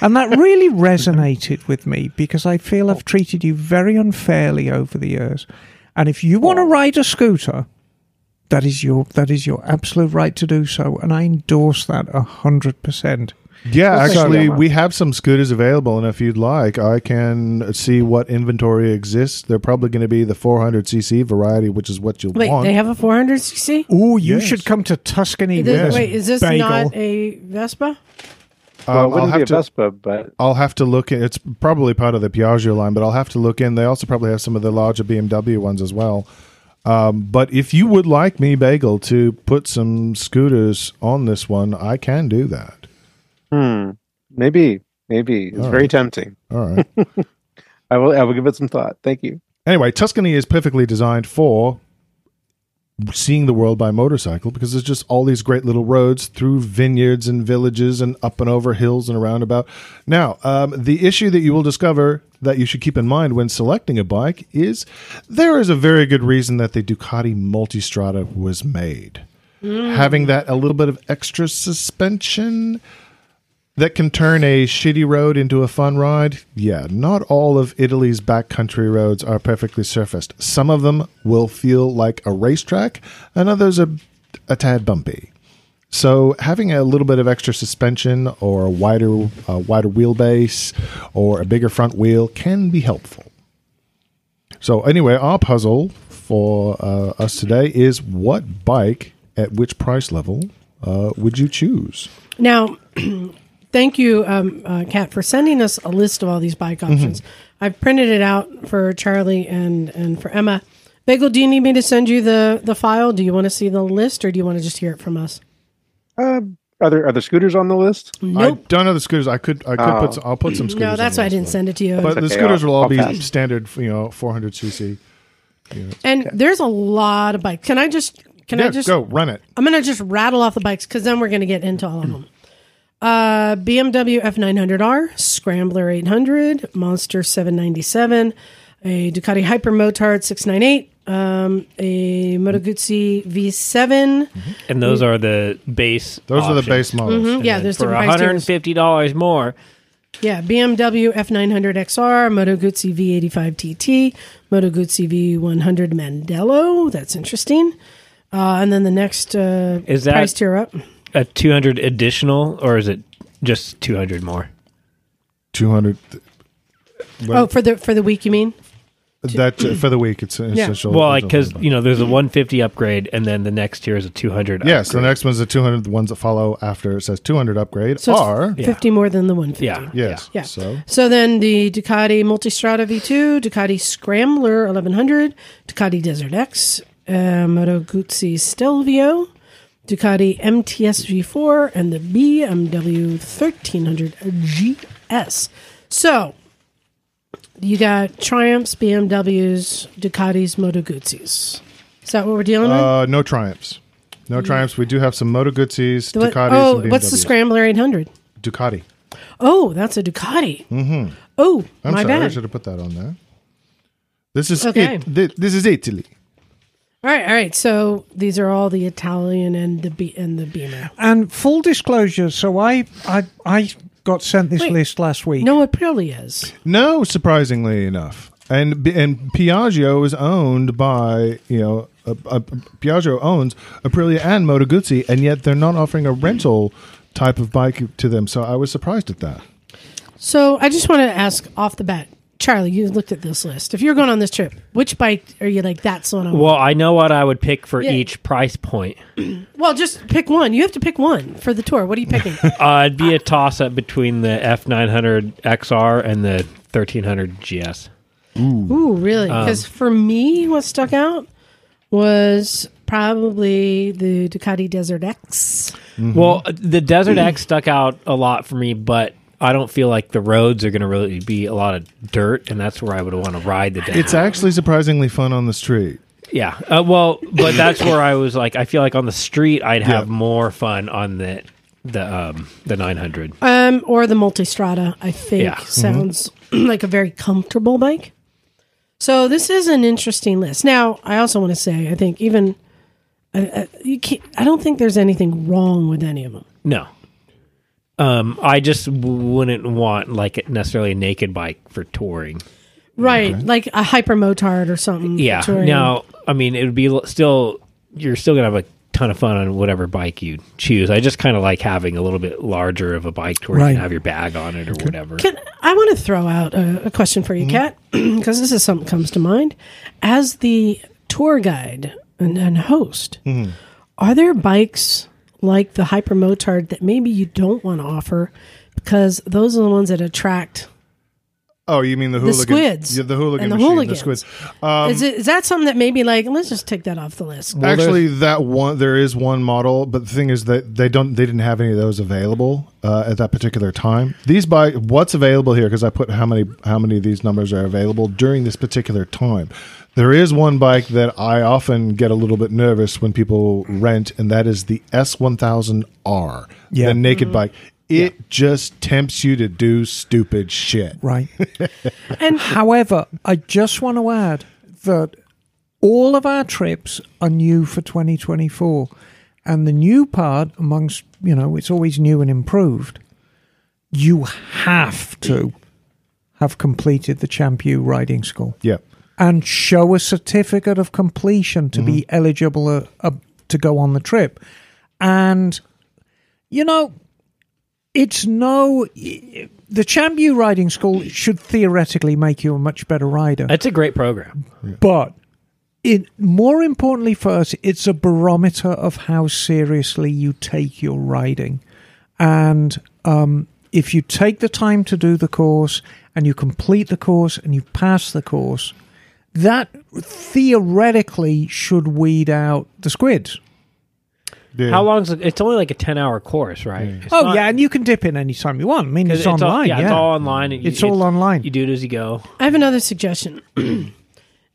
And that really resonated with me because I feel I've treated you very unfairly over the years. And if you want to ride a scooter, that is your that is your absolute right to do so, and I endorse that a hundred percent. Yeah, Well, thank actually, we have some scooters available, and if you'd like, I can see what inventory exists. They're probably going to be the 400cc variety, which is what you'll Wait, want. they have a 400cc? Oh, you Yes. should come to Tuscany Is with this- us. wait, is this Bagel. not a Vespa? well, Um, it wouldn't I'll be have a to. Vespa, but I'll have to look in. It's probably part of the Piaggio line, but I'll have to look in. They also probably have some of the larger BMW ones as well. Um, but if you would like me, Bagel, to put some scooters on this one, I can do that. Hmm, maybe, maybe it's All very right. tempting. All right. I will. I will give it some thought. Thank you. anyway, Tuscany is perfectly designed for seeing the world by motorcycle because there's just all these great little roads through vineyards and villages and up and over hills and around about. Now, um, the issue that you will discover that you should keep in mind when selecting a bike is there is a very good reason that the Ducati Multistrada was made. Having that a little bit of extra suspension that can turn a shitty road into a fun ride? Yeah, not all of Italy's backcountry roads are perfectly surfaced. Some of them will feel like a racetrack, and others are a tad bumpy. So having a little bit of extra suspension or a wider uh, wider wheelbase or a bigger front wheel can be helpful. So anyway, our puzzle for uh, us today is what bike at which price level uh, would you choose? Now, thank you, um, uh, Cat, for sending us a list of all these bike Mm-hmm. options. I've printed it out for Charley and, and for Emma. Bagel, do you need me to send you the, the file? Do you want to see the list or do you want to just hear it from us? Uh, are there are the scooters on the list? Nope. I don't know the scooters. I could I could Oh. put some, I'll put some scooters. No, that's on why I didn't send it to you. But the scooters I'll- will all I'll be pass. standard, you know, 400 cc. and there's a lot of bikes. Can I just? Can yeah, I just? go run it. I'm gonna just rattle off the bikes because then we're gonna get into all of them. Uh, BMW F900R, Scrambler 800, Monster 797, a Ducati Hyper Motard 698, um, a Moto Guzzi V7. And those are the base. Those are the options. base models. Mhm, yeah, there's for different price tiers. $150 more. Yeah, BMW F900 XR, Moto Guzzi V85 TT, Moto Guzzi V100 Mandello. That's interesting. Uh, and then the next uh, Is that- price tier up. A 200 additional, or is it just 200 more? 200. Oh, for the for the week, you mean? that uh, for the week, it's an Yeah. essential. Well, like because you know, there's a 150 upgrade, and then the next tier is a 200. Yes, the upgrade. next one's the 200. The ones that follow after it says 200 upgrade So it's are. Yeah. 50 more than the 150. Yeah. Yes. Yeah. So So then the Ducati Multistrada V2, Ducati Scrambler 1100, Ducati Desert X, uh, Moto Guzzi Stelvio, Ducati MTS V4, and the BMW 1300 GS. So you got Triumphs, BMWs, Ducatis, Moto Guzzis. Is that what we're dealing with? uh, no triumphs. No triumphs. We do have some Moto Guzzi's, Ducatis, oh, and what's the Scrambler 800? Ducati. Oh, that's a Ducati. Mm-hmm. Oh, I'm my sorry, I should have put that on there. This is Okay. it, this is Italy. All right, all right. So these are all the Italian and the Be- and the Beamer. And full disclosure, so I I I got sent this Wait. list last week. No, it really is. No, surprisingly enough, and and Piaggio is owned by you know uh, uh, Piaggio owns Aprilia and Moto Guzzi, and yet they're not offering a rental type of bike to them. So I was surprised at that. So I just want to ask off the bat, Charley. You looked at this list. If you're going on this trip, which bike are you like? That's the one. I want? Well, I know what I would pick for Yeah. each price point. Well, just pick one. You have to pick one for the tour. What are you picking? Uh, it'd be a toss up between the F900 XR and the 1300 GS. Ooh, really? Um, Because for me, what stuck out was probably the Ducati Desert X. Well, the Desert X stuck out a lot for me, but I don't feel like the roads are going to really be a lot of dirt, and that's where I would want to ride the Desert. It's actually surprisingly fun on the street. yeah. Uh, well, but that's where I was like, I feel like on the street I'd have Yeah. more fun on the the um the 900. Um, or the Multistrada, I think Yeah. sounds like a very comfortable bike. So this is an interesting list. Now, I also want to say, I think even you can't, I don't think there's anything wrong with any of them. No. Um, I just wouldn't want like necessarily a naked bike for touring. Right, like a hyper motard or something. Yeah. touring. Now, I mean, it would be still you're still gonna have a ton of fun on whatever bike you choose. I just kind of like having a little bit larger of a bike to where you can have your bag on it or whatever. Can, I want to throw out a, a question for you, Mm-hmm. Cat, because this is something comes to mind. As the tour guide and, and host, Mm-hmm. are there bikes like the Hyper Motard that maybe you don't want to offer because those are the ones that attract? Oh, you mean the The hooligan? squids Yeah, the hooligan and the machine, hooligans. The squids. Um, is it is that something that maybe like let's just take that off the list? Actually, that one there is one model, but the thing is that they don't they didn't have any of those available uh, at that particular time. These by what's available here because I put how many how many of these numbers are available during this particular time. There is one bike that I often get a little bit nervous when people rent, and that is the S1000R, Yeah. the naked mm-hmm. bike. It just tempts you to do stupid shit. Right. And However, I just want to add that all of our trips are new for 2024. And the new part, amongst, you know, it's always new and improved, you have to have completed the Champion riding school Yeah. And show a certificate of completion to be eligible uh, uh, to go on the trip. And, you know, it's no. The ChampU riding school should theoretically make you a much better rider. It's a great program. But it more importantly for us, it's a barometer of how seriously you take your riding. And um, if you take the time to do the course and you complete the course and you pass the course, that theoretically should weed out the squids. Yeah. How long's it? It's only like a ten hour course, right? It's Oh not- yeah, and you can dip in anytime you want. I mean, it's, all- online. yeah, yeah, it's all online. you- It's all online. You do it as you go. I have another suggestion.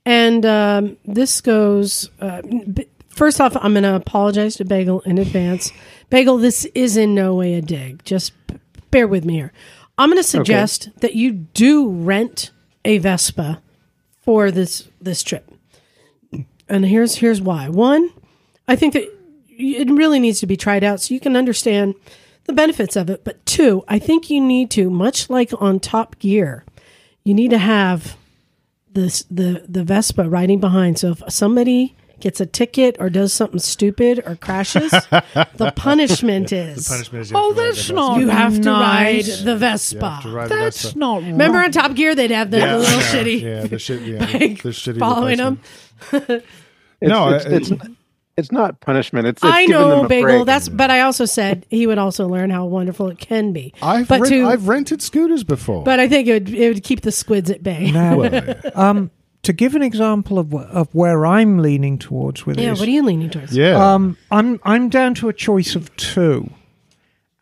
and um, this goes uh, b- first off, I'm going to apologize to Bagel in advance. Bagel, this is in no way a dig. Just b- bear with me here. I'm going to suggest that you do rent a Vespa for this this trip. And here's here's why. One, I think that it really needs to be tried out so you can understand the benefits of it. But two, I think you need to, much like on Top Gear, you need to have this the the Vespa riding behind. So if somebody gets a ticket or does something stupid or crashes, the punishment is Oh, that's not. you have to ride the Vespa. To ride the That's Vespa. not. Remember on Top Gear they'd have the Yeah, little yeah, shitty Yeah, the shit. Yeah, bike the shitty following them. It's, No, it's, I- it's, it's not punishment. It's, it's I giving them know, a Bagel. break. That's but I also said he would also learn how wonderful it can be. I've but rent- to I've rented scooters before. but I think it would it would keep the squids at bay. Now, um, to give an example of of where I'm leaning towards with Yeah, this, Yeah, what are you leaning towards? yeah, um, I'm I'm down to a choice of two,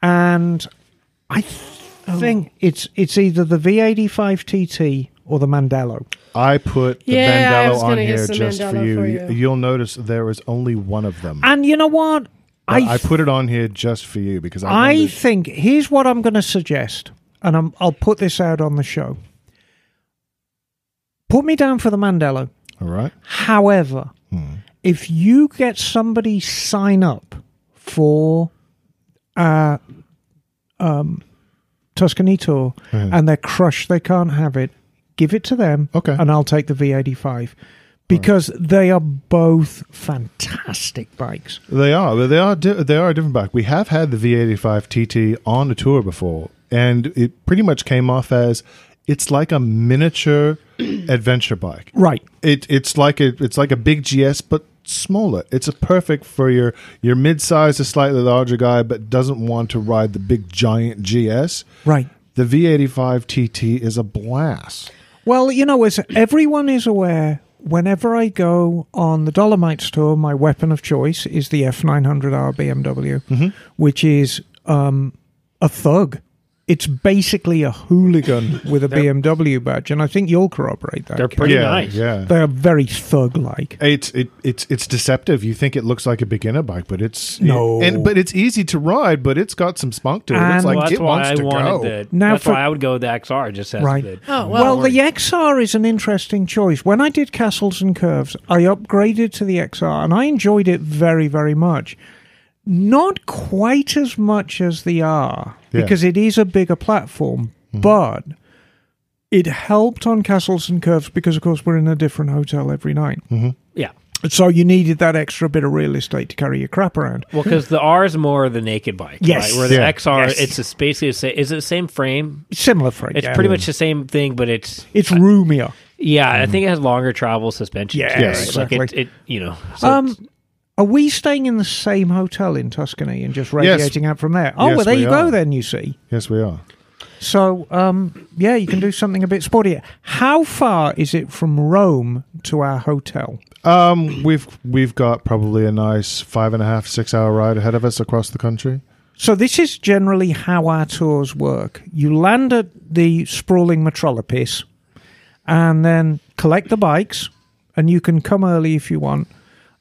and I th- Oh. think it's it's either the V85 TT or the Mandello. I put the Yeah, I was Mandello on here some just for you. for you. You'll notice there is only one of them. And you know what? I, I put it on here just for you because I, I wondered- think here's what I'm going to suggest, and I'm, I'll put this out on the show. Put me down for the Mandello. all right. However, if you get somebody sign up for uh, um, Tuscany tour Mhm. and they're crushed, they can't have it, give it to them, Okay. and I'll take the V85 because they are both fantastic bikes. They are, they are di- they are a different bike. We have had the V85 TT on a tour before, and it pretty much came off as it's like a miniature adventure bike. Right. It it's like a it's like a big GS but smaller. It's a perfect for your your mid-sized to slightly larger guy but doesn't want to ride the big giant GS. Right. The V85 TT is a blast. Well, you know, as everyone is aware, whenever I go on the Dolomites tour, my weapon of choice is the F900R BMW, which is um, a thug. It's basically a hooligan with a BMW badge, and I think you'll corroborate that. They're Ken. pretty yeah, nice. Yeah. They are very thug-like. It's it it's it's deceptive. You think it looks like a beginner bike, but it's No. and but it's easy to ride, but it's got some spunk to it. And- it's like Well, that's it why wants I to wanted go. the. Now that's for- why I would go with the XR just as Right. the. Oh Well, well, the XR is an interesting choice. When I did Castles and Curves, I upgraded to the XR and I enjoyed it very, very much. Not quite as much as the R Yeah. because it is a bigger platform, mm-hmm. but it helped on Castles and Curves because, of course, we're in a different hotel every night. Mm-hmm. Yeah. So you needed that extra bit of real estate to carry your crap around. Well, because the R is more the naked bike, Yes. right? Where the Yeah. XR, Yes. it's a, basically the same. Is it the same frame? Similar frame. It's yeah. pretty much the same thing, but it's It's roomier. yeah. I mm-hmm. think it has longer travel suspension. Yeah, too, Yes. right? Like it, it, you know. So Um, it's- are we staying in the same hotel in Tuscany and just Yes. radiating out from there? Oh, Yes, well, there we you go. Then you see. Yes, we are. So, um, yeah, you can do something a bit sportier. How far is it from Rome to our hotel? Um, we've we've got probably a nice five and a half six hour ride ahead of us across the country. So, this is generally how our tours work. You land at the sprawling metropolis and then collect the bikes, and you can come early if you want.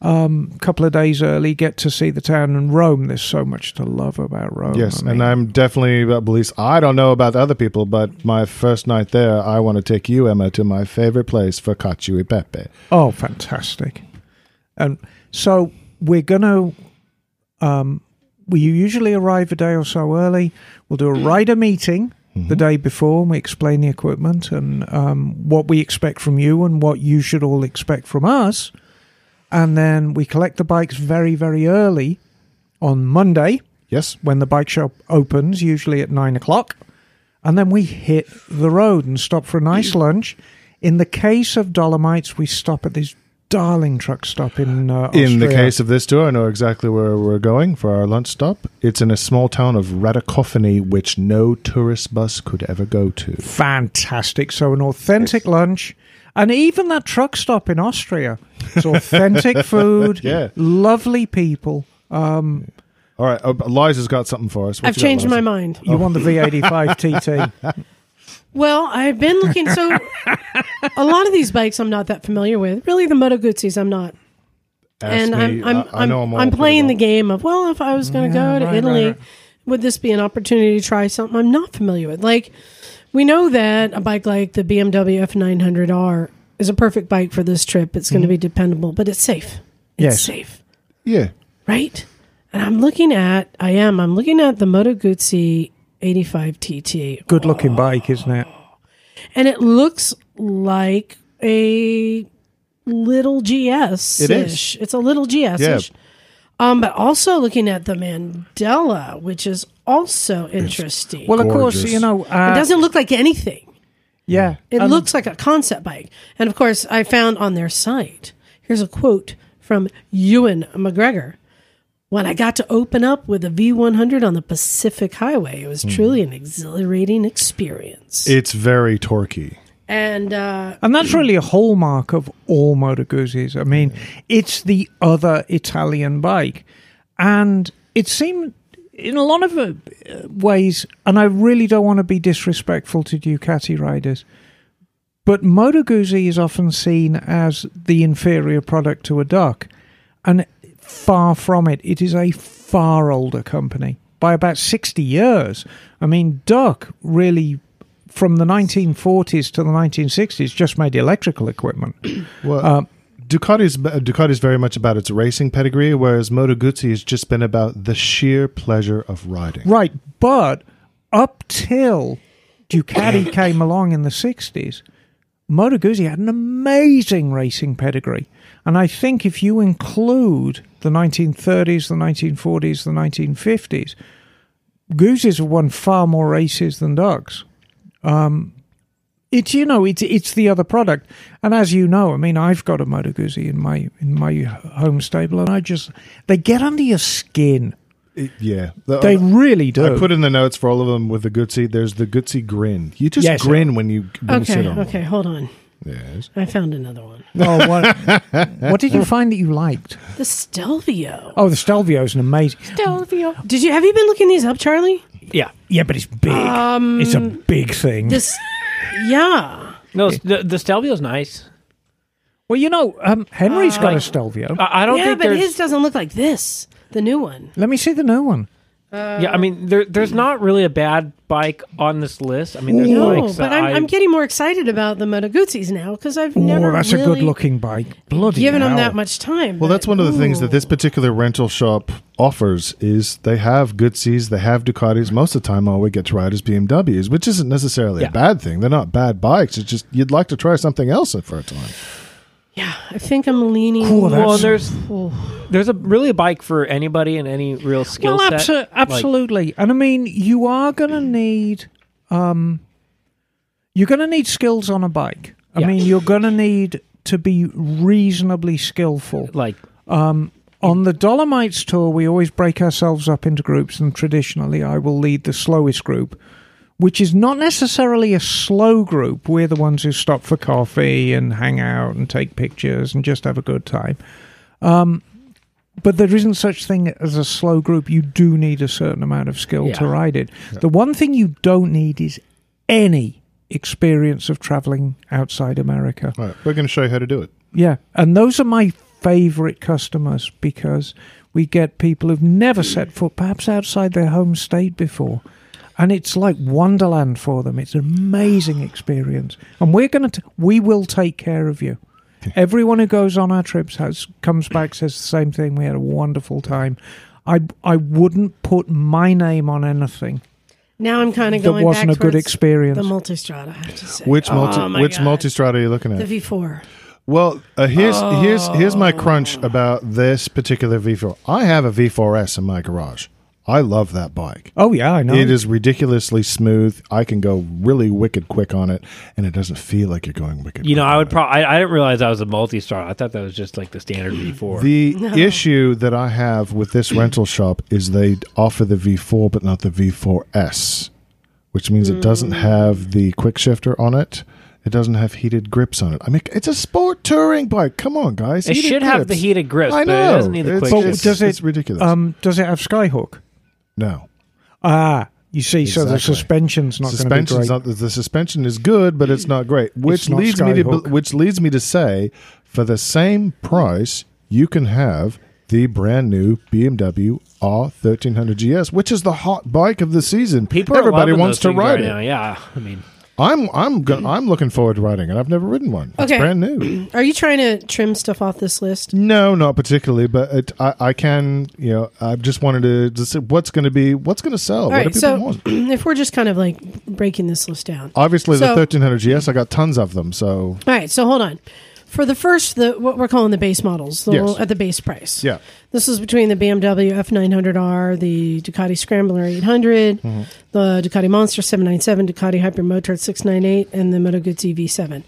Um, a couple of days early, get to see the town and Rome. There's so much to love about Rome. yes, I mean- and I'm definitely about Belize. I don't know about the other people, but my first night there, I want to take you, Emma, to my favorite place for cacio e pepe. Oh, fantastic! And so we're gonna. Um, we usually arrive a day or so early. We'll do a rider meeting the day before. And we explain the equipment and um, what we expect from you and what you should all expect from us. And then we collect the bikes very, very early on Monday Yes, when the bike shop opens, usually at nine o'clock. And then we hit the road and stop for a nice lunch. In the case of Dolomites, we stop at this darling truck stop in uh, In the Austria. case of this tour, I know exactly where we're going for our lunch stop. It's in a small town of Radicofani, which no tourist bus could ever go to. fantastic. So an authentic lunch, and even that truck stop in Austria. It's authentic food, Yeah. lovely people, Um, All right, uh, Liza's got something for us. What I've you got, changed my Liza? mind. you want the V85 TT? Well, I've been looking. So, a lot of these bikes I'm not that familiar with. Really, the Moto Guzzi's I'm not. Ask and me. I'm I'm I, I I'm, know 'em all I'm pretty playing the well. game of well, if I was going to Yeah, go to right, Italy, right, right. would this be an opportunity to try something I'm not familiar with? Like we know that a bike like the BMW F900R is a perfect bike for this trip. It's going to be dependable, but it's safe. It's Yes. safe, Yeah, right? And I'm looking at I am I'm looking at the Moto Guzzi 85 TT. Good looking bike, isn't it? and it looks like a little GS. It is. It's a little GS. Yeah. Um, but also looking at the Mandello, which is also interesting. Well, of course, you know. it Uh, doesn't look like anything. Yeah. It and- looks like a concept bike. And of course, I found on their site. Here's a quote from Ewan McGregor. When I got to open up with a V100 on the Pacific Highway, it was truly an exhilarating experience. it's very torquey. and uh, And that's really a hallmark of all Moto Guzzis. I mean, it's the other Italian bike. And it seemed, in a lot of uh, ways, and I really don't want to be disrespectful to Ducati riders, but Moto Guzzi is often seen as the inferior product to a Duck. And far from it. It is a far older company by about 60 years. I mean, Duck really, from the 1940s to the 1960s, just made electrical equipment. Well, Uh, Ducati's Ducati's very much about its racing pedigree, whereas Moto Guzzi has just been about the sheer pleasure of riding. Right, but up till Ducati came along in the 60s, Moto Guzzi had an amazing racing pedigree. And I think if you include the 1930s, the 1940s, the 1950s, Guzzi's have won far more races than Ducks. Um, it's you know it's it's the other product, and as you know, I mean I've got a Moto Guzzi in my in my home stable, and I just they get under your skin. It- yeah, The- They really do. I put in the notes for all of them with the Guzzi. There's the Guzzi grin. You just Yes. grin when you when you sit okay, on okay, hold on. Yes. I found another one. Oh, what, what did you find that you liked? The Stelvio. Oh, the Stelvio is an amazing. Stelvio. Did you have you been looking these up, Charley? Yeah. Yeah, but it's big. Um, it's a big thing. This, yeah. No, the, the Stelvio's nice. well, you know, um, Henry's got a Stelvio. I, I don't yeah, think but there's. his doesn't look like this. The new one. Let me see the new one. Yeah, I mean, there, there's not really a bad bike on this list. I mean, there's No, bikes but I'm, I, I'm getting more excited about the Moto Guzzi's now because I've Oh, never that's a good looking bike. Bloody given them that much time. Well, but- that's one of the things that this particular rental shop offers is they have Guzzis, they have Ducatis. Most of the time, all we get to ride is BMWs, which isn't necessarily Yeah. a bad thing. They're not bad bikes. It's just you'd like to try something else for a time. Yeah, I think I'm leaning. Cool, that's- well, there's Oh. there's a really a bike for anybody and any real skill well, set. abso- absolutely. and I mean, you are going to need, um, you're going to need skills on a bike. I Yeah. mean, you're going to need to be reasonably skillful. Like, Um, on the Dolomites tour, we always break ourselves up into groups, and traditionally, I will lead the slowest group, which is not necessarily a slow group. We're the ones who stop for coffee and hang out and take pictures and just have a good time. Um, but there isn't such thing as a slow group. You do need a certain amount of skill to ride it. The one thing you don't need is any experience of traveling outside America. Right, we're going to show you how to do it. Yeah, and those are my favorite customers because we get people who've never set foot perhaps outside their home state before. And it's like wonderland for them. It's an amazing experience. And we're going to we will take care of you. Everyone who goes on our trips has comes back says the same thing. We had a wonderful time. I I wouldn't put my name on anything Now I'm kind of that going wasn't a good experience. The multistrada, I have to say. Which multi Oh which God. multistrada are you looking at? The? V4. Well, uh, here's here's here's my crunch about this particular V4. I have a V4S in my garage. I love that bike. oh yeah, I know. It is ridiculously smooth. I can go really wicked quick on it, and it doesn't feel like you're going wicked. you know, I would probably. I, I didn't realize that was a multi-star. I thought that was just like the standard V4. The issue that I have with this rental shop is they offer the V4 but not the V4S, which means it doesn't have the quick shifter on it. It doesn't have heated grips on it. I mean, it's a sport touring bike. Come on, guys. It Heated should have the heated grips, I but know. it doesn't need the It's- quick But does it- it's ridiculous. Um, does it have skyhook? No. Ah, you see, so the Exactly. suspension's not going to be suspension's great. not the suspension is good, but it's not great. Which not leads me to Skyhook. which leads me to say, for the same price, you can have the brand new BMW R1300 GS, which is the hot bike of the season. People are Everybody loving wants those to things ride right it. now. Yeah, I mean, I'm I'm go- mm-hmm. I'm looking forward to riding it. I've never ridden one. It's Okay. brand new. Are you trying to trim stuff off this list? No, not particularly, but it, I, I can. You know, I just wanted to just see what's going to be what's going to sell. All what right, do people so want? if we're just kind of like breaking this list down. Obviously, so- the 1300 GS, I got tons of them. So All right, so hold on. For the first, the what we're calling the base models, the Yes. at the base price. yeah, This is between the BMW F900R, the Ducati Scrambler 800, Mm-hmm. the Ducati Monster 797, Ducati Hyper Motard 698, and the Moto Guzzi V7.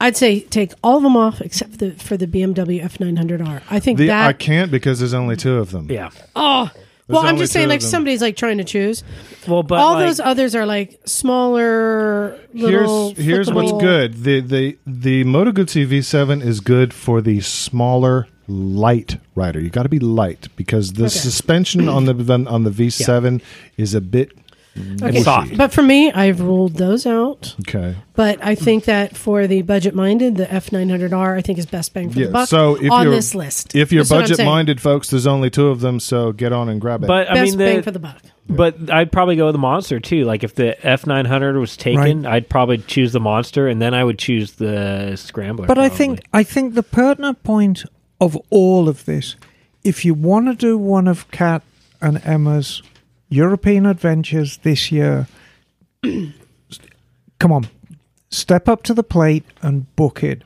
I'd say take all of them off except for the, for the BMW F900R. I think the, I that. can't because there's only two of them. yeah. oh, well, I'm just saying, like them. somebody's like trying to choose. Well, but all like, those others are like smaller. Little here's here's what's good. The the the Moto Guzzi V7 is good for the smaller light rider. You got to be light because the Okay. suspension on the on the V7 is a bit Mm-hmm. Okay. soft. But for me, I've ruled those out. okay. But I think that for the budget minded, the F900R I think is best bang for Yeah, the buck so if on you're- this list. If you're That's what I'm budget saying. minded, folks, there's only two of them, so get on and grab it. but I best mean, bang for the buck. but I'd probably go with the monster too. Like if the F nine hundred was taken, I'd probably choose the monster, and then I would choose the scrambler. But I think I think the pertinent point of all of this, if you want to do one of Cat and Emma's European adventures this year, come on, step up to the plate and book it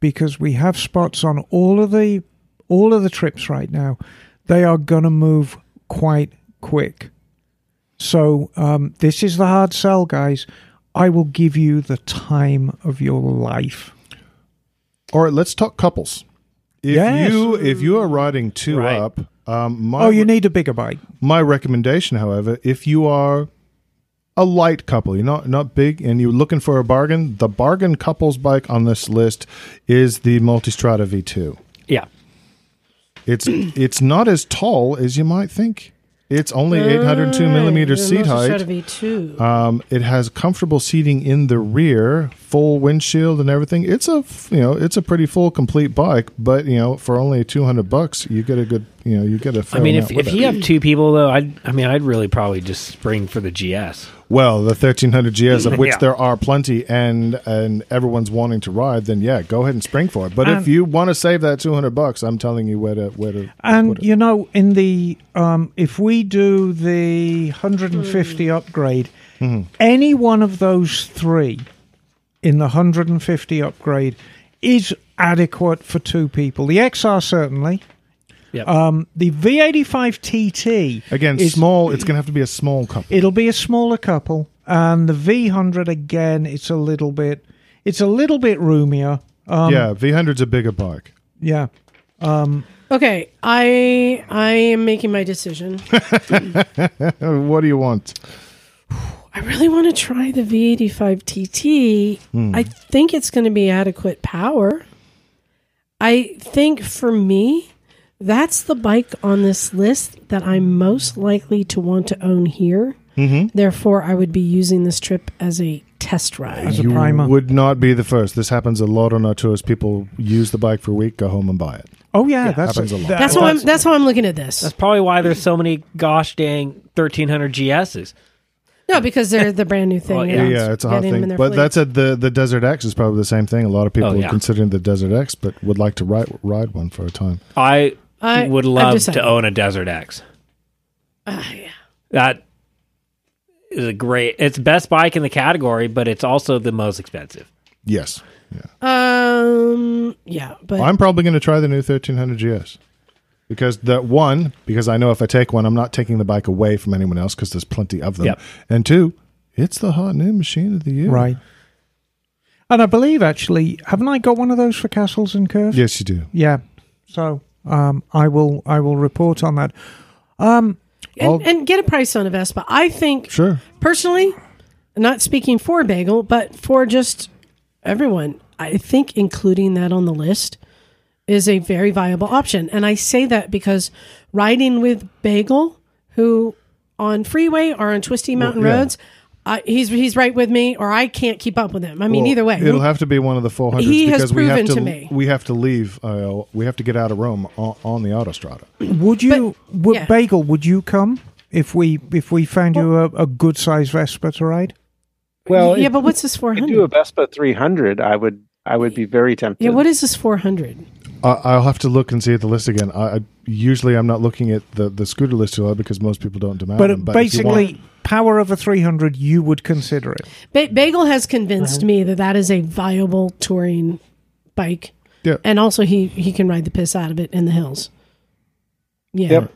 because we have spots on all of the all of the trips right now. They are going to move quite quick. So um, this is the hard sell, guys. I will give you the time of your life. All right, let's talk couples. If Yes. you if you are riding two Right. up, um, my Oh, you need a bigger bike. my recommendation, however, if you are a light couple, you're not not big, and you're looking for a bargain, the bargain couples bike on this list is the Multistrada V2. yeah. It's it's not as tall as you might think. It's only 802 millimeter seat height. V2. Um, it has comfortable seating in the rear, full windshield and everything. It's a f- you know it's a pretty full complete bike, but you know for only two hundred bucks you get a good you know you get a. I fair I mean, if, amount with if it. you have two people though, I'd I mean, I'd really probably just spring for the GS. Well the thirteen hundred GS of which Yeah. there are plenty and and everyone's wanting to ride, then yeah, go ahead and spring for it. But if um, you want to save that two hundred bucks, I'm telling you where to where to. And put it. you know, in the um, if we do the 150 hmm. upgrade, hmm. any one of those three in the 150 upgrade is adequate for two people. The XR certainly. Yep. Um, the V85 TT Again, is small. It's going to have to be a small couple. It'll be a smaller couple, and the V100 again. It's a little bit. It's a little bit roomier. Um, yeah, V100's a bigger bike. yeah. okay, I I am making my decision. What do you want? I really want to try the V85 TT. Hmm. I think it's going to be adequate power. I think for me, that's the bike on this list that I'm most likely to want to own here. Mm-hmm. Therefore, I would be using this trip as a test ride. As a you primer. would not be the first. This happens a lot on our tours. People use the bike for a week, go home and buy it. Oh yeah, that's happens a lot. that- That's how I'm. That's how I'm looking at this. That's probably why there's so many gosh dang 1300 GSs. No, because they're the brand new thing. Well, Yeah, Yeah, it's a hot getting them in thing. But fleet. that's a, the the Desert X is probably the same thing. A lot of people Oh, yeah. are considering the Desert X, but would like to ride ride one for a time. I, I would love to own a Desert X. Ah, yeah. That is a great. It's best bike in the category, but it's also the most expensive. Yes, yeah. Um. Yeah, but I'm probably going to try the new 1300 GS because the one because I know if I take one, I'm not taking the bike away from anyone else because there's plenty of them. Yep. And two, it's the hot new machine of the year. right. And I believe actually, haven't I got one of those for Castles and curves? Yes, you do. Yeah. So um, I will I will report on that. Um, and, and get a price on a Vespa. I think Sure. personally, not speaking for Bagel, but for just everyone, I think including that on the list is a very viable option. And I say that because riding with Bagel, who on freeway or on twisty mountain yeah. roads, uh, he's he's right with me, or I can't keep up with him. I mean, Well, either way, it'll have to be one of the 400s He has because we have proven to, to me. we have to leave. Uh, we have to get out of Rome on, on the autostrada. Would you, would, yeah. Bagel? Would you come if we if we found you a, a good size Vespa to ride? Well, yeah, if but what's this four you do a? Vespa 300, I would I would be very tempted. Yeah, what is this four hundred? I I'll have to look and see at the list again. I, I usually I'm not looking at the, the scooter list too lot because most people don't demand But, them. But if you basically, want- power of a 300, you would consider it. Ba- Bagel has convinced me that that is a viable touring bike, yeah, and also he he can ride the piss out of it in the hills. Yeah. Yep.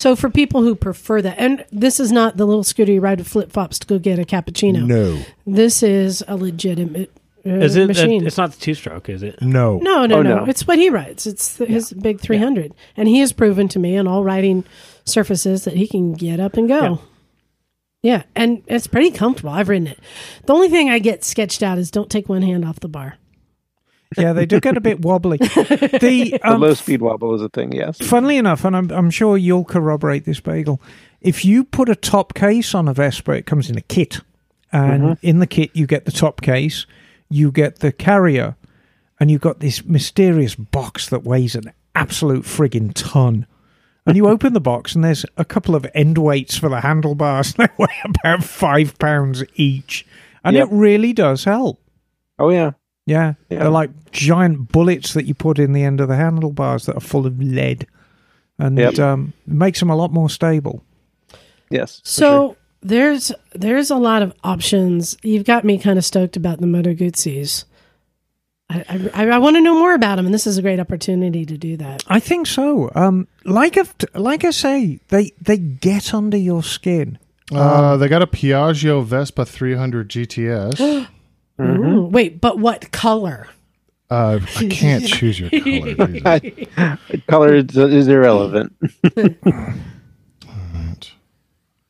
So for people who prefer that, and this is not the little scooter you ride with flip flops to go get a cappuccino. no, This is a legitimate uh, Is it? machine. It's not the two stroke, is it? no, no, no, Oh, no, no. It's what he rides. It's the, his big 300. And he has proven to me on all riding surfaces that he can get up and go. Yeah. And it's pretty comfortable. I've ridden it. The only thing I get sketched out is don't take one hand off the bar. Yeah, they do get a bit wobbly. The, the um, low speed wobble is a thing. Yes. funnily enough, and I'm, I'm sure you'll corroborate this, Bagel. If you put a top case on a Vespa, it comes in a kit, and in the kit you get the top case, you get the carrier, and you've got this mysterious box that weighs an absolute friggin' ton. And you open the box, and there's a couple of end weights for the handlebars. They weigh about five pounds each, and Yep. it really does help. Oh yeah. Yeah. Yeah. They're like giant bullets that you put in the end of the handlebars that are full of lead. And Yep. um, it makes them a lot more stable. Yes. So sure. there's there's a lot of options. You've got me kind of stoked about the Moto Guzzi's. I, I, I want to know more about them, and this is a great opportunity to do that. I think so. Um, like, I've, like I say, they, they get under your skin. Uh, they got a Piaggio Vespa 300 GTS. Mm-hmm. Wait, but what color? uh, I can't choose your color. dude. color is, is irrelevant.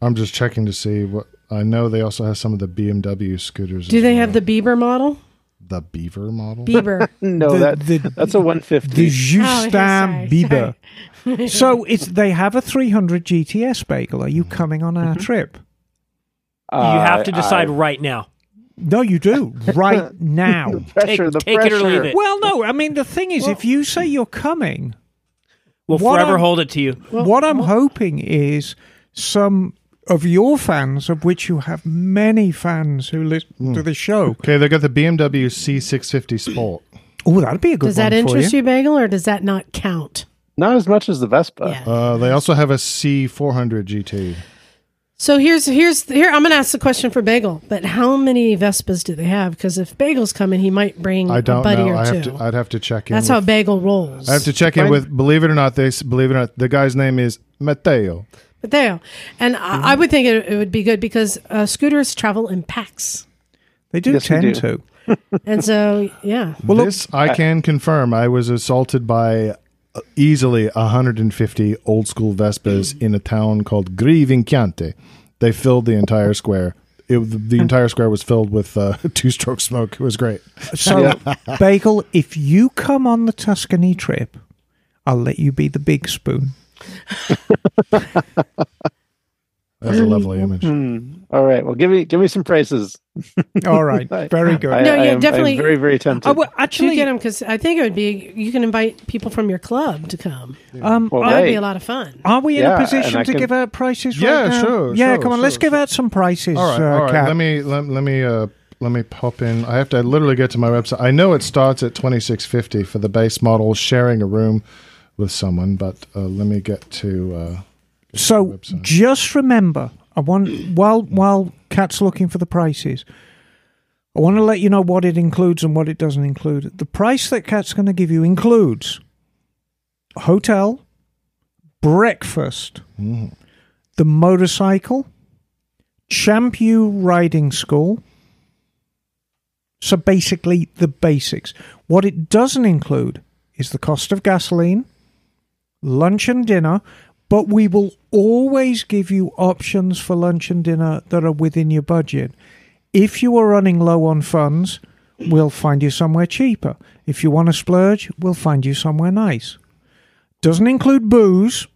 I'm just checking to see what I know. They also have some of the BMW scooters. Do they well. have the Bieber model? The Beaver model? Beaver. no, The- that the- that's a 150. The Oh, Justin sorry, Bieber. so it's they have a 300 GTS bagel. Are you coming on our trip? you have to Uh, decide I- right now. No, you do right now. pressure, Take- the take it or leave it. well, no, I mean the thing is, if you say you're coming, We'll forever I'm- hold it to you. what I'm hoping is some of your fans, of which you have many fans who listen to the show. Okay, they got the BMW C650 Sport. Oh, that'd be a good one. Does that one for interest you. you, Bagel, or does that not count? Not as much as the Vespa. Yeah. Uh, they also have a C400 GT. So here's here's here. I'm going to ask the question for Bagel. But how many Vespas do they have? Because if Bagel's coming, he might bring I a don't buddy know. or I two. have to. I'd have to check in. That's with, how Bagel rolls. I have to check in with. Believe it or not, they believe it or not. The guy's name is Matteo. But there, and Mm-hmm. I, I would think it, it would be good because uh, scooters travel in packs, They do Yes, tend do. to. and so yeah. Well, look- this I can confirm. I was assaulted by uh, easily 150 old school Vespas in a town called Greve in Chianti. They filled the entire square. It, the entire square was filled with uh, two stroke smoke. It was great. So, Bagel, if you come on the Tuscany trip, I'll let you be the big spoon. That's a lovely image. Hmm. All right. Well, give me give me some prices. All right, very good. I, No, I yeah, am- I'm definitely. very very tempted. Oh, well, To actually, get them because I think it would be you can invite people from your club to come. um, Well, that would be a lot of fun. are we in Yeah, a position to can- give out prices? Yeah, right now? sure, Yeah, sure, come on, let's sure, give out some prices. All right, uh, all right. Cat. Let me let, let me uh, let me pop in. I have to literally get to my website. I know it starts at twenty six fifty for the base model, sharing a room with someone. But uh, let me get to. Uh, So website. just remember, I want while while Cat's looking for the prices, I want to let you know what it includes and what it doesn't include. The price that Cat's going to give you includes hotel, breakfast, mm, the motorcycle, ChampU riding school. So basically, the basics. What it doesn't include is the cost of gasoline, lunch and dinner, but we will always give you options for lunch and dinner that are within your budget. If you are running low on funds, we'll find you somewhere cheaper. If you want to splurge, we'll find you somewhere nice. Doesn't include booze.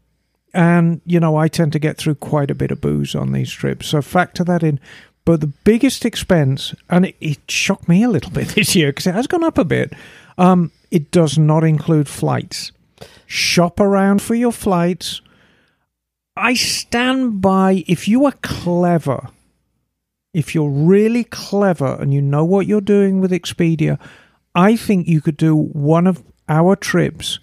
And, you know, I tend to get through quite a bit of booze on these trips. So factor that in. But the biggest expense, and it, it shocked me a little bit this year because it has gone up a bit, um, it does not include flights. Shop around for your flights. I stand by if you are clever, if you're really clever and you know what you're doing with Expedia, I think you could do one of our trips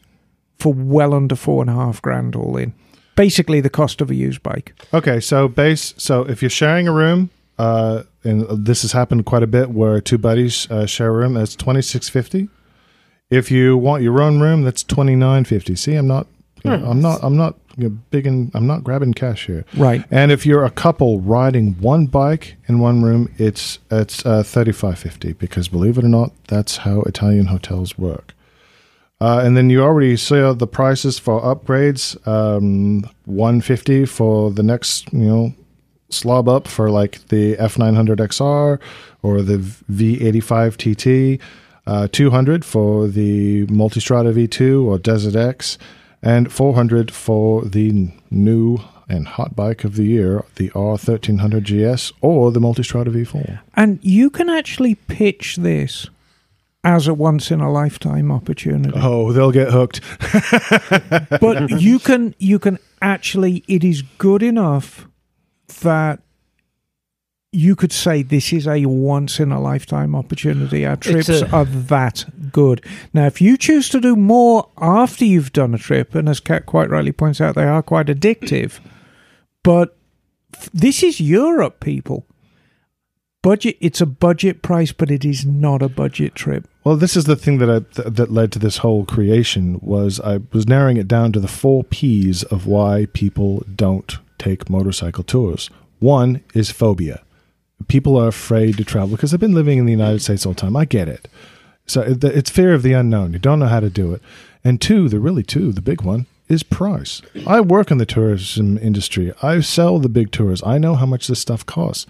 for well under four and a half grand all in. Basically, the cost of a used bike. Okay, so base. So if you're sharing a room, uh, and this has happened quite a bit, where two buddies uh, share a room, that's twenty six fifty. If you want your own room, that's twenty nine fifty. See, I'm not, you know, I'm not, I'm not you know, big and I'm not grabbing cash here. Right. And if you're a couple riding one bike in one room, it's it's uh, thirty five fifty because believe it or not, that's how Italian hotels work. Uh, and then you already saw the prices for upgrades. Um, one fifty for the next, you know, slob up for like the F nine hundred XR or the V eighty five TT. Uh, two hundred for the Multistrada V two or Desert X, and four hundred for the new and hot bike of the year, the R thirteen hundred GS or the Multistrada V four. And you can actually pitch this as a once in a lifetime opportunity. Oh, they'll get hooked. but you can you can actually it is good enough that you could say this is a once in a lifetime opportunity. Our trips a- are that good. Now, if you choose to do more after you've done a trip, and as Cat quite rightly points out, they are quite addictive. But f- this is Europe, people. Budget. It's a budget price, but it is not a budget trip. Well, this is the thing that I, th- that led to this whole creation was I was narrowing it down to the four P's of why people don't take motorcycle tours. One is phobia. People are afraid to travel because they've been living in the United mm. States all the time. I get it. So it- it's fear of the unknown. You don't know how to do it. And two, the really two, the big one is price. I work in the tourism industry. I sell the big tours. I know how much this stuff costs.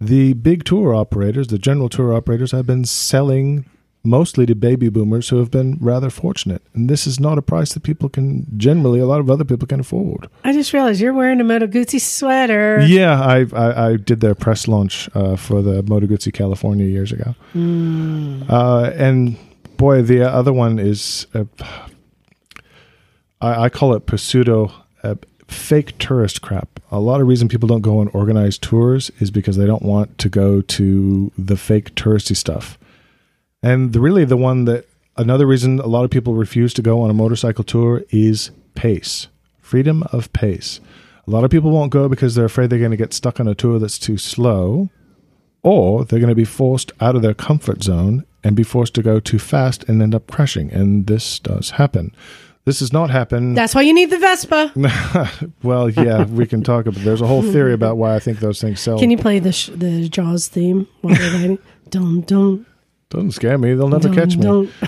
The big tour operators, the general tour operators, have been selling mostly to baby boomers who have been rather fortunate. And this is not a price that people can generally, a lot of other people can afford. I just realized you're wearing a Moto Guzzi sweater. Yeah, I, I, I did their press launch uh, for the Moto Guzzi California years ago. Uh, and boy, the other one is, uh, I, I call it pseudo uh, fake tourist crap. A lot of reason people don't go on organized tours is because they don't want to go to the fake touristy stuff. And the, really, the one that another reason a lot of people refuse to go on a motorcycle tour is pace, freedom of pace. A lot of people won't go because they're afraid they're going to get stuck on a tour that's too slow, or they're going to be forced out of their comfort zone and be forced to go too fast and end up crashing. And this does happen. This does not happen. That's why you need the Vespa. well, yeah, we can talk about. There's a whole theory about why I think those things sell. Can you play the sh- the Jaws theme while they're riding? Dum dum. Doesn't scare me. They'll never catch me. dum.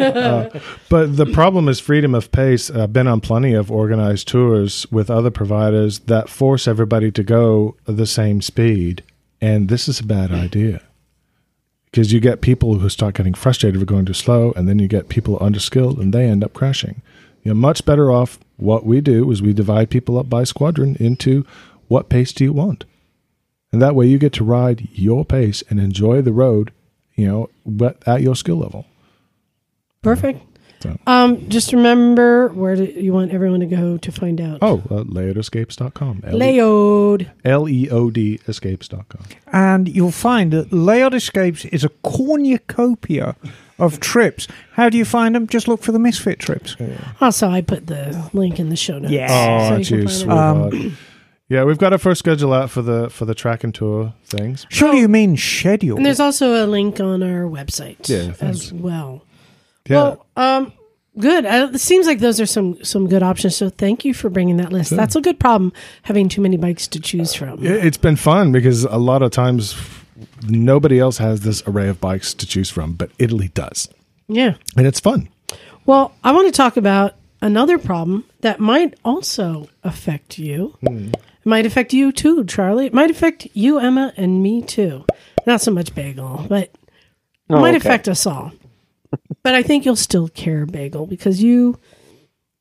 Uh, but the problem is freedom of pace. I've been on plenty of organized tours with other providers that force everybody to go the same speed, and this is a bad idea because you get people who start getting frustrated with going too slow, and then you get people underskilled, and they end up crashing. You're much better off. What we do is we divide people up by squadron into what pace do you want, and that way you get to ride your pace and enjoy the road, you know, but at your skill level. Perfect. So- Um, just remember where do you want everyone to go to find out. Oh, uh, leodescapes.com. L- Leod. L E O D escapes.com. and you'll find that Leod Escapes is a cornucopia of trips. How do you find them? Just look for the Misfit trips. Also, I put the link in the show notes. Yeah. Oh, so aren't you you can find it. sweetheart. Um, yeah, we've got our first schedule out for the for the track and tour things. Surely you mean schedule. And there's also a link on our website Yeah, thanks. as well. Yeah. Well, um, good. Uh, it seems like those are some some good options. So thank you for bringing that list. That's a good problem having too many bikes to choose from. Yeah, it's been fun because a lot of times nobody else has this array of bikes to choose from, but Italy does. Yeah. And it's fun. Well, I want to talk about another problem that might also affect you, It might affect you too, Charley. It might affect you, Emma, and me too. Not so much Bagel, but it Oh, might okay. affect us all. but I think you'll still care, Bagel, because you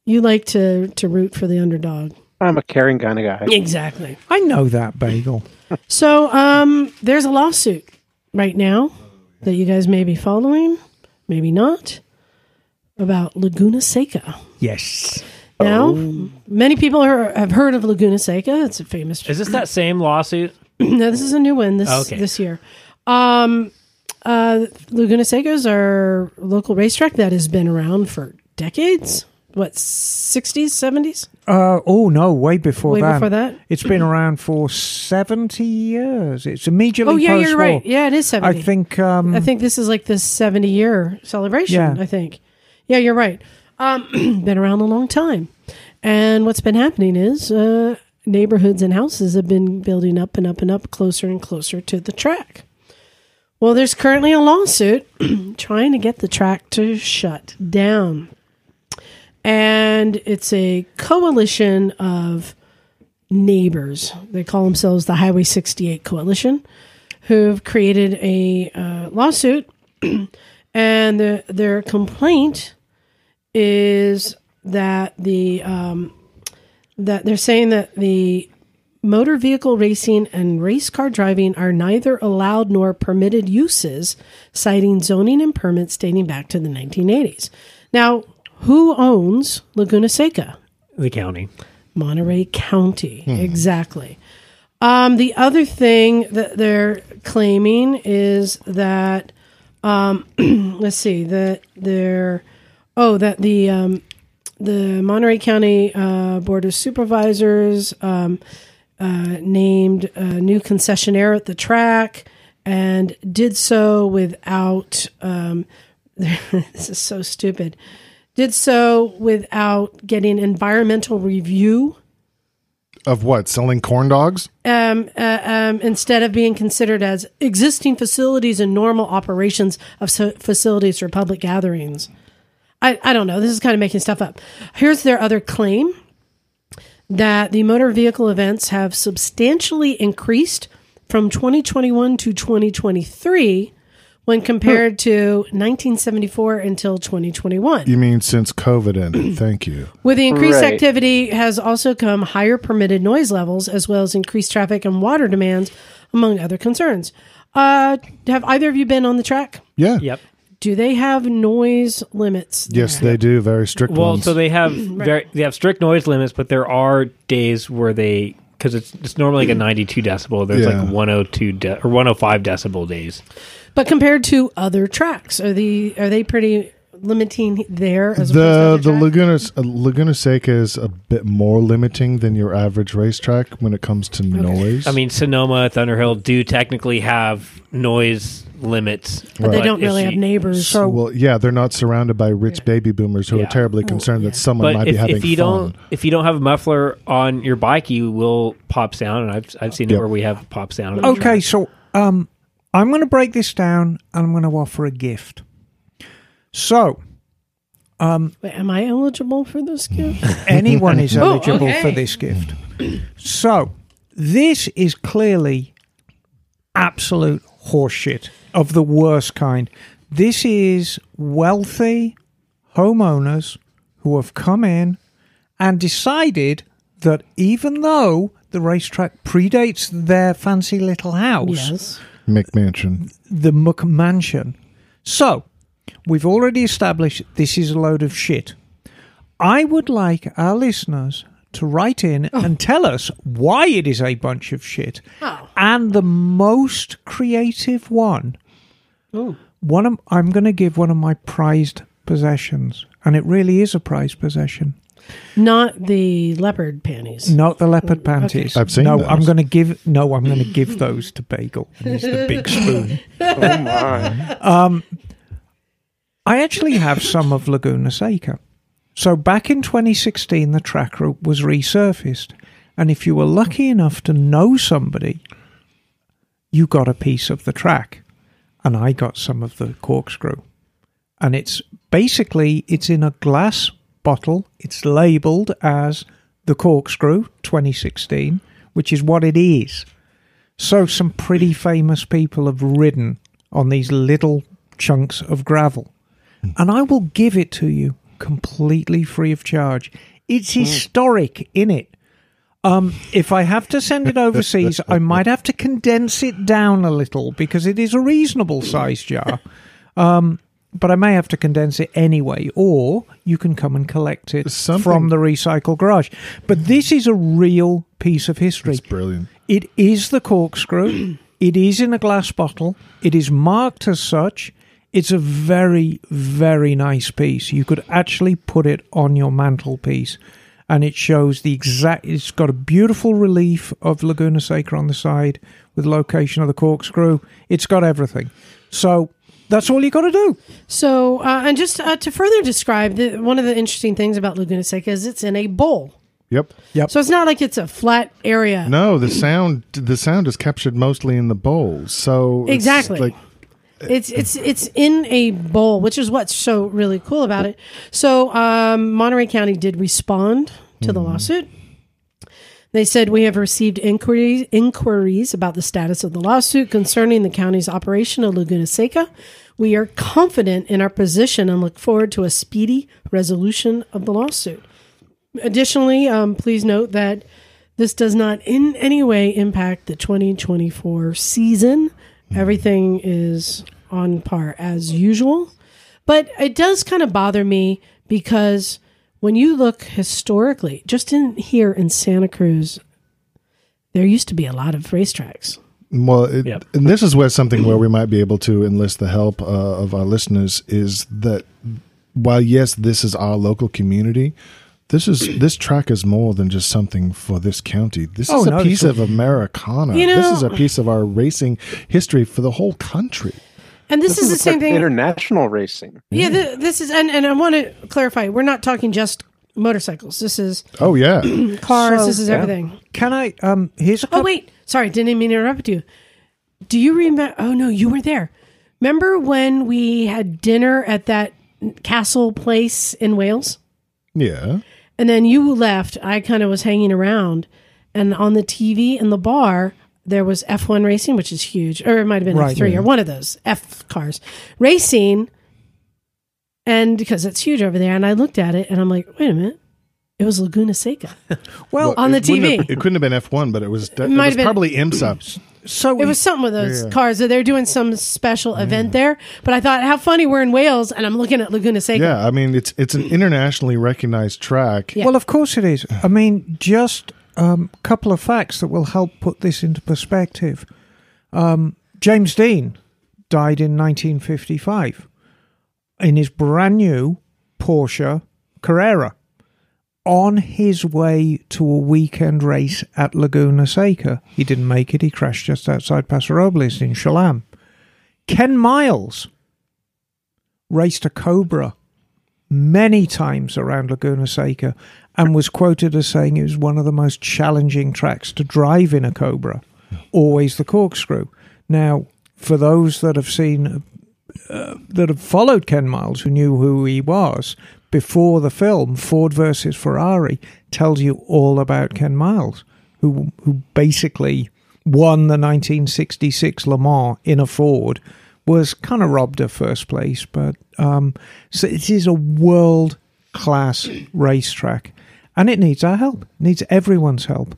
you like to to root for the underdog. I'm a caring kind of guy. Exactly. I know that bagel. So, um, there's a lawsuit right now that you guys may be following, maybe not, about Laguna Seca. Yes. Now, many people are, have heard of Laguna Seca. It's a famous. Is this that same lawsuit? no, this is a new one this Okay. this year. Um, uh, Laguna Seca is our local racetrack that has been around for decades. What, 60s, 70s? Uh, oh no, way before Way that. before that? It's been around for seventy years. It's immediately. Oh, yeah, you're right. Yeah, it is 70. I think. Um, I think this is like the 70 year celebration. Yeah. I think. Yeah, you're right. Um, been around a long time. And what's been happening is uh, neighborhoods and houses have been building up and up and up closer and closer to the track. Well, there's currently a lawsuit trying to get the track to shut down. And it's a coalition of neighbors. They call themselves the Highway 68 Coalition, who've created a uh, lawsuit. and the, their complaint is that the um, that they're saying that the motor vehicle racing and race car driving are neither allowed nor permitted uses, citing zoning and permits dating back to the 1980s. Now, who owns Laguna Seca? The county. Monterey County. Exactly. Um, the other thing that they're claiming is that, um, let's see, that they're, oh, that the um, the Monterey County uh, Board of Supervisors um, uh, named a new concessionaire at the track and did so without. Um, this is so stupid. Did so without getting environmental review Of what? Selling corn dogs? um, uh, um, instead of being considered as existing facilities and normal operations of so- facilities for public gatherings. I, I don't know. This is kind of making stuff up. Here's their other claim that the motor vehicle events have substantially increased from 2021 to 2023 when compared to 1974 until 2021. You mean since COVID ended? Thank you. With the increased Right. activity has also come higher permitted noise levels as well as increased traffic and water demands, among other concerns. Uh, have either of you been on the track? Yeah. Yep. Do they have noise limits? Yes, they do. Very strict Well, ones. so they have very they have strict noise limits, but there are days where they because it's it's normally like a 92 decibel. There's Yeah. like 102 de- or 105 decibel days. But compared to other tracks, are the are they pretty limiting there as the opposed to the other? Laguna uh, Laguna Seca is a bit more limiting than your average racetrack when it comes to noise. I mean, Sonoma, Thunderhill do technically have noise limits, but they don't if really you- have neighbors. So- well, yeah, they're not surrounded by rich baby boomers who Yeah. are terribly concerned yeah. that someone might But be if, having if you fun. don't if you don't have a muffler on your bike, you will pop sound, and I've I've seen it where we have pop sound. Okay, track. so um, I'm going to break this down and I'm going to offer a gift. So, um, Wait, am I eligible for this gift? anyone is Oh, eligible okay. for this gift. So, this is clearly absolute horseshit of the worst kind. This is wealthy homeowners who have come in and decided that even though the racetrack predates their fancy little house, yes. McMansion. the McMansion. So, we've already established this is a load of shit. I would like our listeners to write in and tell us why it is a bunch of shit. Oh. And the most creative one, one of, I'm going to give one of my prized possessions, and it really is a prized possession. Not the leopard panties. Not the leopard panties. I've seen No, those. I'm going to give. No, I'm going to give those to Bagel. And he's the big spoon. Oh my! Um, I actually have some of Laguna Seca. So back in 2016, the track route was resurfaced, and if you were lucky enough to know somebody, you got a piece of the track, and I got some of the corkscrew, and it's basically it's in a glass bottle. It's labelled as the corkscrew 2016 which is what it is. So some pretty famous people have ridden on these little chunks of gravel. And I will give it to you completely free of charge. It's historic in it. Um, if I have to send it overseas, I might have to condense it down a little because it is a reasonable size jar. Um, but I may have to condense it anyway, or you can come and collect it Something- from the recycle garage. But this is a real piece of history. It's brilliant. It is the corkscrew. it is in a glass bottle. It is marked as such. It's a very, very nice piece. You could actually put it on your mantelpiece, and it shows the exact. It's got a beautiful relief of Laguna Seca on the side with location of the corkscrew. It's got everything. So that's all you got to do. So, uh, and just uh, to further describe, the, one of the interesting things about Laguna Seca is it's in a bowl. Yep. Yep. So it's not like it's a flat area. No, the sound the sound is captured mostly in the bowl. So it's Exactly. like It's it's it's in a bowl, which is what's so really cool about it. So um, Monterey County did respond to the lawsuit. They said we have received inquiries inquiries about the status of the lawsuit concerning the county's operation of Laguna Seca. We are confident in our position and look forward to a speedy resolution of the lawsuit. Additionally, um, please note that this does not in any way impact the 2024 season. Everything is on par as usual. But it does kind of bother me because when you look historically, just in here in Santa Cruz, there used to be a lot of racetracks. Well, it, Yep. and this is where something where we might be able to enlist the help uh, of our listeners is that while yes, this is our local community, this is this track is more than just something for this county. This Oh, is a no, piece of Americana. You this is a piece of our racing history for the whole country. And this, This, is, the same like thing. International racing. yeah, th- this is, and, and I want to clarify, we're not talking just motorcycles. This is Oh yeah, cars. So- this is yeah. everything. Can I? Um, here's a Oh wait, sorry, didn't mean to interrupt you. Do you remember? Oh no, you were there. Remember when we had dinner at that castle place in Wales, yeah. And then you left? I kind of was hanging around, and on the TV in the bar there was F1 racing, which is huge, or it might have been Right, F3 yeah. or one of those F cars racing, and because it's huge over there. And I looked at it, and I'm like, wait a minute, it was Laguna Seca. Well, on the TV. have- it couldn't have been F one, but it was. It, might was probably IMSA. So It was something with those Yeah. cars that they're doing some special event there. But I thought, how funny we're in Wales and I'm looking at Laguna Seca. Yeah, I mean it's it's an internationally recognized track. Yeah. Well, of course it is. I mean, just a um, couple of facts that will help put this into perspective. Um, James Dean died in 1955 in his brand new Porsche Carrera on his way to a weekend race at Laguna Seca. He didn't make it. He crashed just outside Paso Robles in Cholame. Ken Miles raced a Cobra many times around Laguna Seca and was quoted as saying it was one of the most challenging tracks to drive in a Cobra. Always the corkscrew. Now, for those that have seen, uh, that have followed Ken Miles, who knew who he was before the film, Ford versus Ferrari tells you all about Ken Miles, who who basically won the 1966 Le Mans in a Ford was kind of robbed of first place, but um, so it is a world class racetrack, and it needs our help. It needs everyone's help.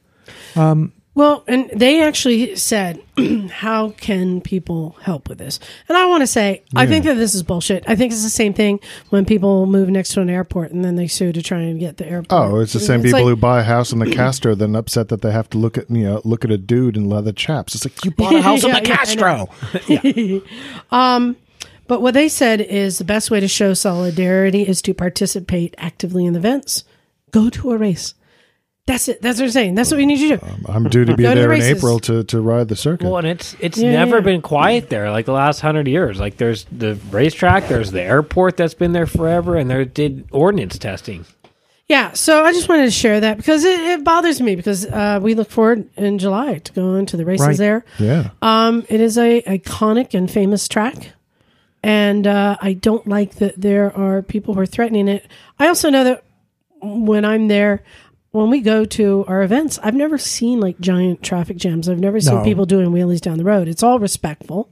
Well, and they actually said, how can people help with this? And I want to say, I think that this is bullshit. I think it's the same thing when people move next to an airport and then they sue to try and get the airport. Oh, it's the same people like- who buy a house in the Castro, then upset that they have to look at you know look at a dude in leather chaps. It's like you bought a house in Yeah, the yeah, Castro. Um, but what they said is the best way to show solidarity is to participate actively in the events. Go to a race. That's it. That's what I'm saying. That's what we need you to do. I'm due to be Go to there in races. April to, to ride the circuit. Well, and it's it's Yeah, never yeah. been quiet there. Like the last hundred years, like there's the racetrack, there's the airport that's been there forever, and they did ordnance testing. Yeah, so I just wanted to share that because it, it bothers me because uh, we look forward in July to going to the races Right. there. yeah, Um, it is a iconic and famous track, and uh, I don't like that there are people who are threatening it. I also know that when I'm there, when we go to our events, I've never seen like giant traffic jams. I've never seen No. people doing wheelies down the road. It's all respectful,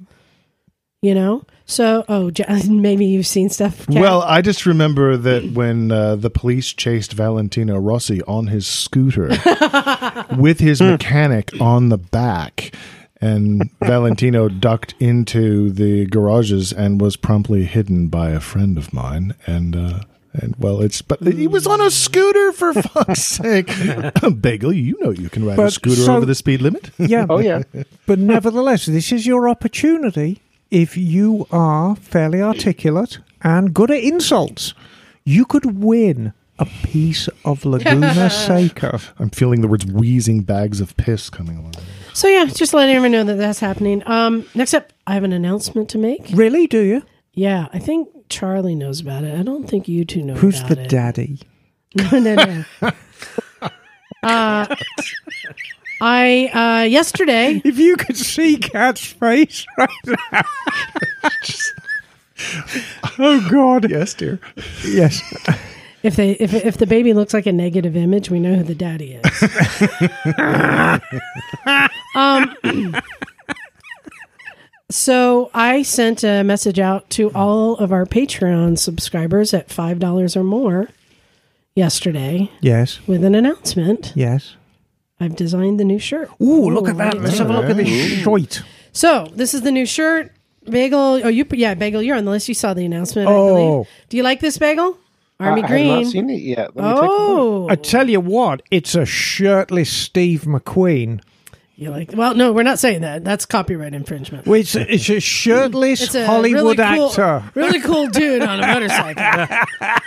you know. So, oh, Ja- maybe you've seen stuff. Cat? Well, I just remember that when uh, the police chased Valentino Rossi on his scooter with his mechanic on the back, and Valentino ducked into the garages and was promptly hidden by a friend of mine. And uh, and well, it's but he was on a scooter for fuck's sake. Bagel, you know you can ride a scooter so- over the speed limit. Yeah. Oh yeah. But nevertheless, this is your opportunity. If you are fairly articulate and good at insults, you could win a piece of Laguna Seca. I'm feeling the words wheezing bags of piss coming along. so yeah, just letting everyone know that that's happening. Um, next up, I have an announcement to make. Really, do you? Yeah, I think Charley knows about it. I don't think you two know. Who's about the it. daddy? No, no, no. uh, I uh, yesterday. If you could see Cat's face right now. oh, God. Yes, dear. Yes. If they if if the baby looks like a negative image, we know who the daddy is. um, so I sent a message out to all of our Patreon subscribers at five dollars or more yesterday Yes. with an announcement. Yes. I've designed the new shirt. Ooh, look at that. right Let's have a look at this shite. So this is the new shirt. Bagel. Oh, you yeah, Bagel. You're on the list. You saw the announcement. I Oh. believe. Do you like this Bagel? Army I green. have not seen it yet. Let me take a look. oh, I tell you what, it's a shirtless Steve McQueen. You like? Well, no, we're not saying that. That's copyright infringement. Well, It's a, shirtless It's a Hollywood really cool, actor. really cool dude on a motorcycle.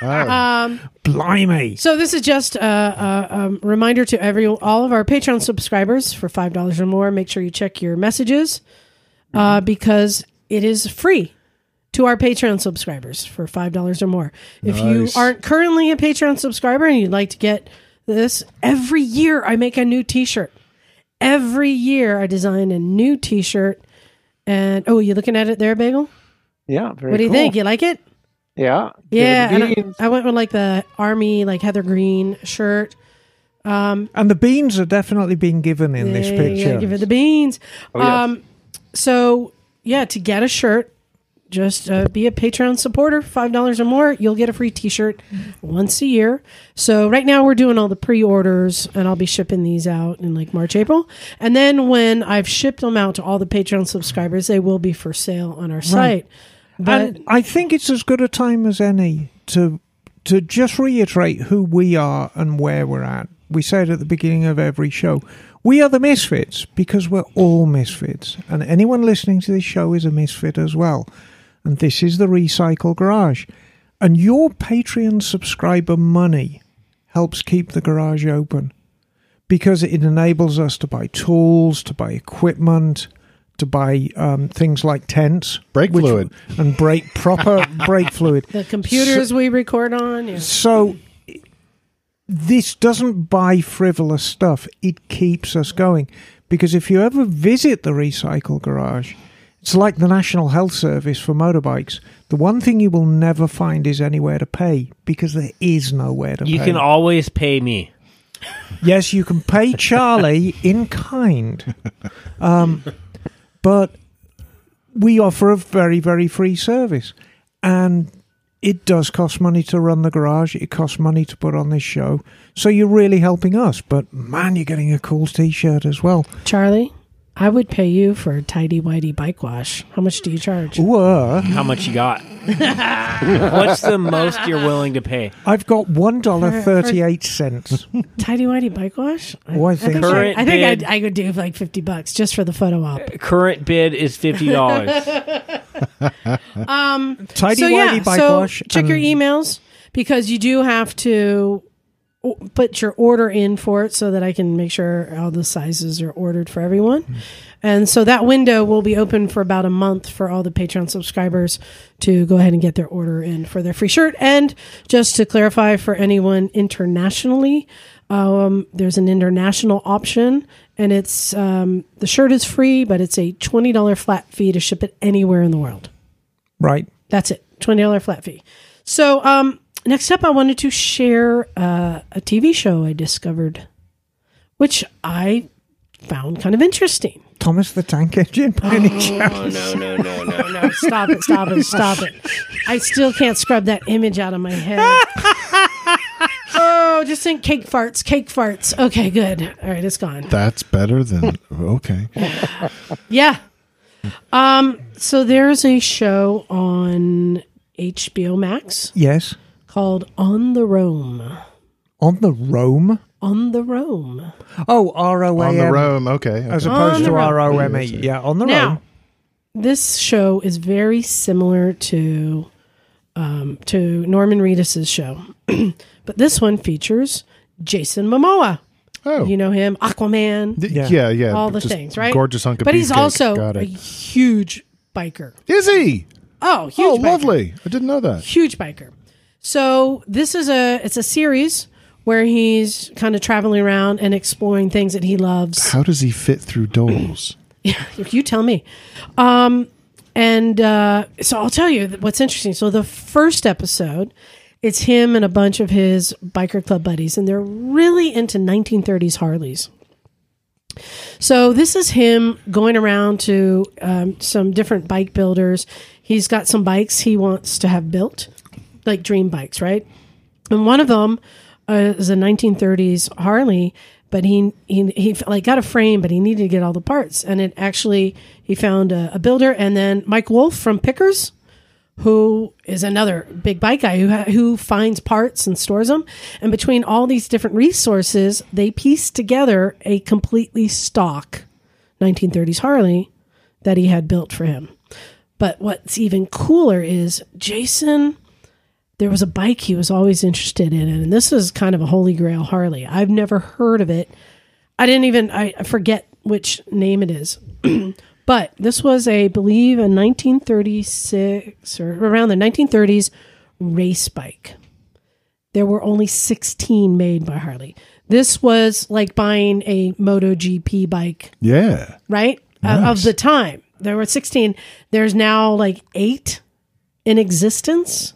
Um, Blimey. so this is just a, a, a reminder to every all of our Patreon subscribers for five dollars or more. Make sure you check your messages uh, because it is free to our Patreon subscribers for five dollars or more. If you aren't currently a Patreon subscriber and you'd like to get this, every year I make a new T-shirt. Every year I design a new T-shirt. And oh, you looking at it there, Bagel? Yeah. Very What do you cool. think? You like it? Yeah. Yeah, and I. I went with like the army, like heather green shirt. Um, and the beans are definitely being given in this Yeah, picture. give it the beans. Oh, yes. Um, so yeah, to get a shirt, just uh, be a Patreon supporter, five dollars or more. You'll get a free T-shirt once a year. So right now we're doing all the pre-orders, and I'll be shipping these out in like March, April, and then when I've shipped them out to all the Patreon subscribers, they will be for sale on our site. But and I think it's as good a time as any to to just reiterate who we are and where we're at. We say it at the beginning of every show. We are the misfits because we're all misfits, and anyone listening to this show is a misfit as well. And this is the Recycle Garage, and your Patreon subscriber money helps keep the garage open because it enables us to buy tools, to buy equipment, to buy um, things like tents, Brake which- fluid. and brake proper brake fluid. the computers we record on, yeah. So this doesn't buy frivolous stuff. It keeps us going because if you ever visit the recycle garage, it's like the National Health Service for motorbikes. The one thing you will never find is anywhere to pay because there is nowhere to You pay. You can always pay me. Yes, you can pay Charley in kind. Um, but we offer a very, very free service. And it does cost money to run the garage. It costs money to put on this show. So you're really helping us. But man, you're getting a cool t shirt as well. Charley, I would pay you for a tidy whitey bike wash. How much do you charge? Ooh, uh, How much you got? What's the most you're willing to pay? I've got $1.38. Tidy whitey bike wash? Oh, I think I, so. Current I think bid. I'd, I could do like 50 bucks just for the photo op. Current bid is fifty dollars. Tidy so Whitey yeah, Bike so Wash. check your and- emails because you do have to o- put your order in for it so that I can make sure all the sizes are ordered for everyone. And so that window will be open for about a month for all the Patreon subscribers to go ahead and get their order in for their free shirt. And just to clarify for anyone internationally, um, there's an international option, and it's um, the shirt is free, but it's a twenty dollar flat fee to ship it anywhere in the world. Right. That's it. Twenty dollar flat fee. So um next up, I wanted to share uh, a TV show I discovered, which I found kind of interesting. Thomas the Tank Engine by any chance? Oh, no, no, no, no, no. Stop it, stop it, stop it. I still can't scrub that image out of my head. oh, just think cake farts, cake farts. Okay, good. All right, it's gone. That's better than okay. Yeah. Um, so there's a show on HBO Max Yes. Called On the Roam. On the Rome. On the Roam. Oh, R O A On the M. Rome, okay. As opposed to Rome. R O M E. Yeah, on the Now, Rome. this show is very similar to um, to Norman Reedus's show, but this one features Jason Momoa. oh, You know him, Aquaman, Th- Yeah. yeah, yeah. all the just things, right? Gorgeous hunk of But he's beefcake. also a huge biker. Is he? Oh, huge! Oh, biker. lovely. I didn't know that. huge biker. So this is a it's a series where he's kind of traveling around and exploring things that he loves. How does he fit through doors? you tell me. Um, and uh, so I'll tell you what's interesting. So the first episode, it's him and a bunch of his biker club buddies, and they're really into 1930s Harleys. So this is him going around to um, some different bike builders. He's got some bikes he wants to have built, like dream bikes, right? And one of them uh, is a 1930s Harley, but he he he like got a frame, but he needed to get all the parts. And it actually he found a, a builder, and then Mike Wolfe from Pickers, who is another big bike guy who who finds parts and stores them. And between all these different resources, they pieced together a completely stock 1930s Harley that he had built for him. But what's even cooler is Jason there was a bike he was always interested in, and this is kind of a holy grail Harley. I've never heard of it. I didn't even I forget which name it is. but this was a I believe a 1936 or around the 1930s race bike. There were only 16 made by Harley. This was like buying a MotoGP bike Yeah. right? Uh, of the time. There were 16. There's now like eight in existence.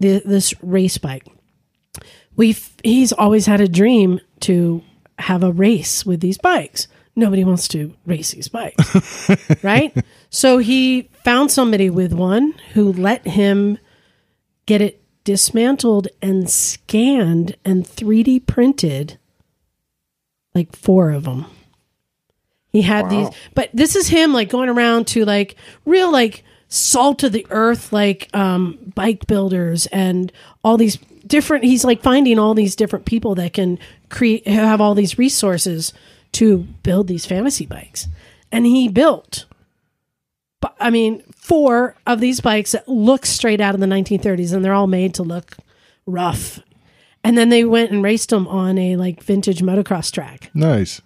The, this race bike. We've he's always had a dream to have a race with these bikes. Nobody wants to race these bikes, right? So he found somebody with one who let him get it dismantled and scanned and 3D printed like four of them. He had these, but this is him like going around to like real like salt of the earth like um bike builders and all these different he's like finding all these different people that can create have all these resources to build these fantasy bikes. And he built I mean four of these bikes that look straight out of the 1930s and they're all made to look rough. And then they went and raced them on a like vintage motocross track Nice.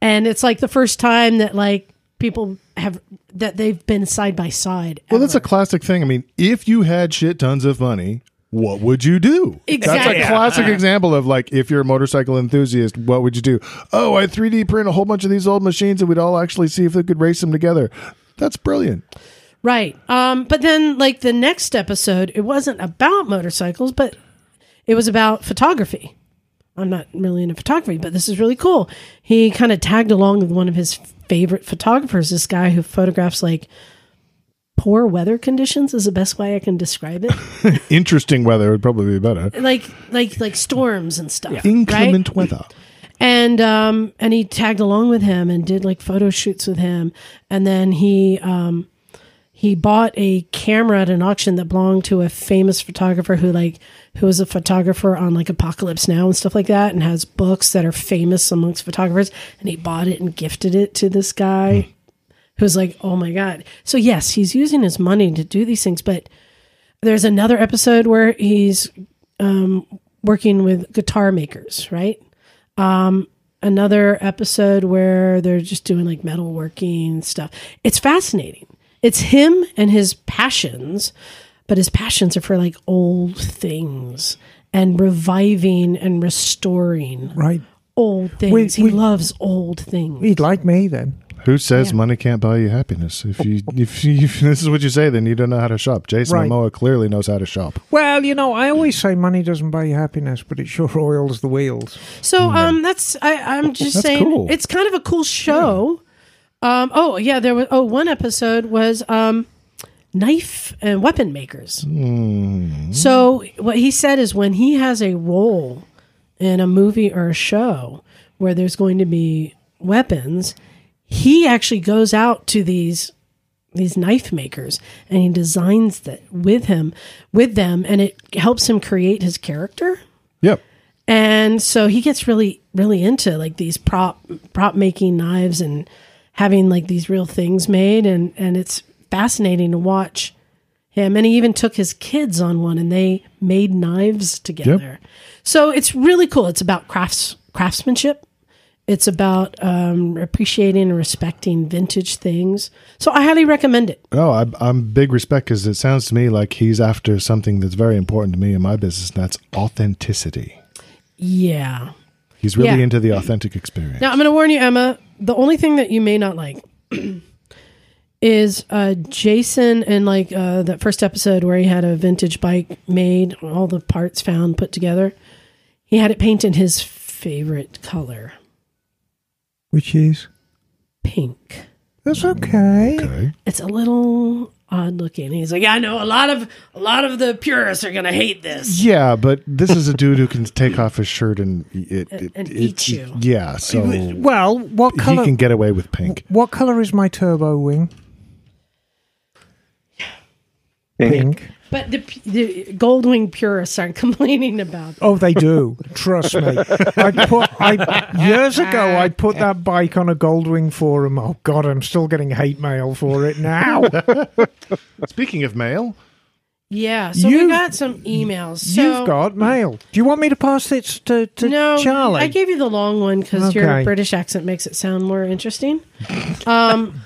and it's like the first time that like people have that they've been side by side. Well, that's a classic thing. I mean, if you had shit tons of money, what would you do? Exactly. That's a classic example of like if you're a motorcycle enthusiast, what would you do? Oh, I 3D print a whole bunch of these old machines and we'd all actually see if they could race them together. That's brilliant. right. Um, but then like the next episode, it wasn't about motorcycles, but it was about photography. I'm not really into photography, but this is really cool. He kind of tagged along with one of his favorite photographers, this guy who photographs like poor weather conditions is the best way I can describe it. Interesting weather would probably be better. like like like storms and stuff. right? Inclement weather. and um and he tagged along with him and did like photo shoots with him and then he um he bought a camera at an auction that belonged to a famous photographer who like who was a photographer on like apocalypse now and stuff like that and has books that are famous amongst photographers and he bought it and gifted it to this guy who's like oh my god so yes he's using his money to do these things but there's another episode where he's um, working with guitar makers right another episode where they're just doing like metalworking stuff. It's fascinating. It's him and his passions, but his passions are for like old things and reviving and restoring Right. old things. We- he we- loves old things. He'd like me then. Who says Yeah. money can't buy you happiness? If you, if you, if this is what you say, then you don't know how to shop. Jason Right. Momoa clearly knows how to shop. Well, you know, I always say money doesn't buy you happiness, but it sure oils the wheels. So um, that's I, I'm just That's saying cool. it's kind of a cool show. Um, oh yeah, there was oh one episode was um, knife and weapon makers. So what he said is when he has a role in a movie or a show where there's going to be weapons, he actually goes out to these these knife makers and he designs that with him with them and it helps him create his character Yep. and so he gets really really into like these prop prop making knives and having like these real things made and and it's fascinating to watch him and he even took his kids on one and they made knives together so it's really cool it's about crafts craftsmanship it's about um, appreciating and respecting vintage things so i highly recommend it Oh, I, I'm big respect because it sounds to me like he's after something that's very important to me in my business, and that's authenticity. yeah He's really Yeah. into the authentic experience. Now I'm going to warn you, Emma. The only thing that you may not like is uh, Jason and like uh, that first episode where he had a vintage bike made, all the parts found put together. He had it painted his favorite color, Which is pink. that's okay. okay. It's a little odd looking. He's like, I know a lot of a lot of the purists are going to hate this. Yeah, but this is a dude who can take off his shirt and it, it, And it- eat it- you. Yeah, so Well, what color? he can get away with pink. What color is my turbo wing? Pink. But the, the Goldwing purists aren't complaining about. Oh, they do. Trust me. I put I years ago. I put that bike on a Goldwing forum. Oh God, I'm still getting hate mail for it now. Speaking of mail, Yeah, so we You've- got some emails. So, You've got mail. Do you want me to pass it to, to no, Charley? I gave you the long one because your British accent makes it sound more interesting. Um,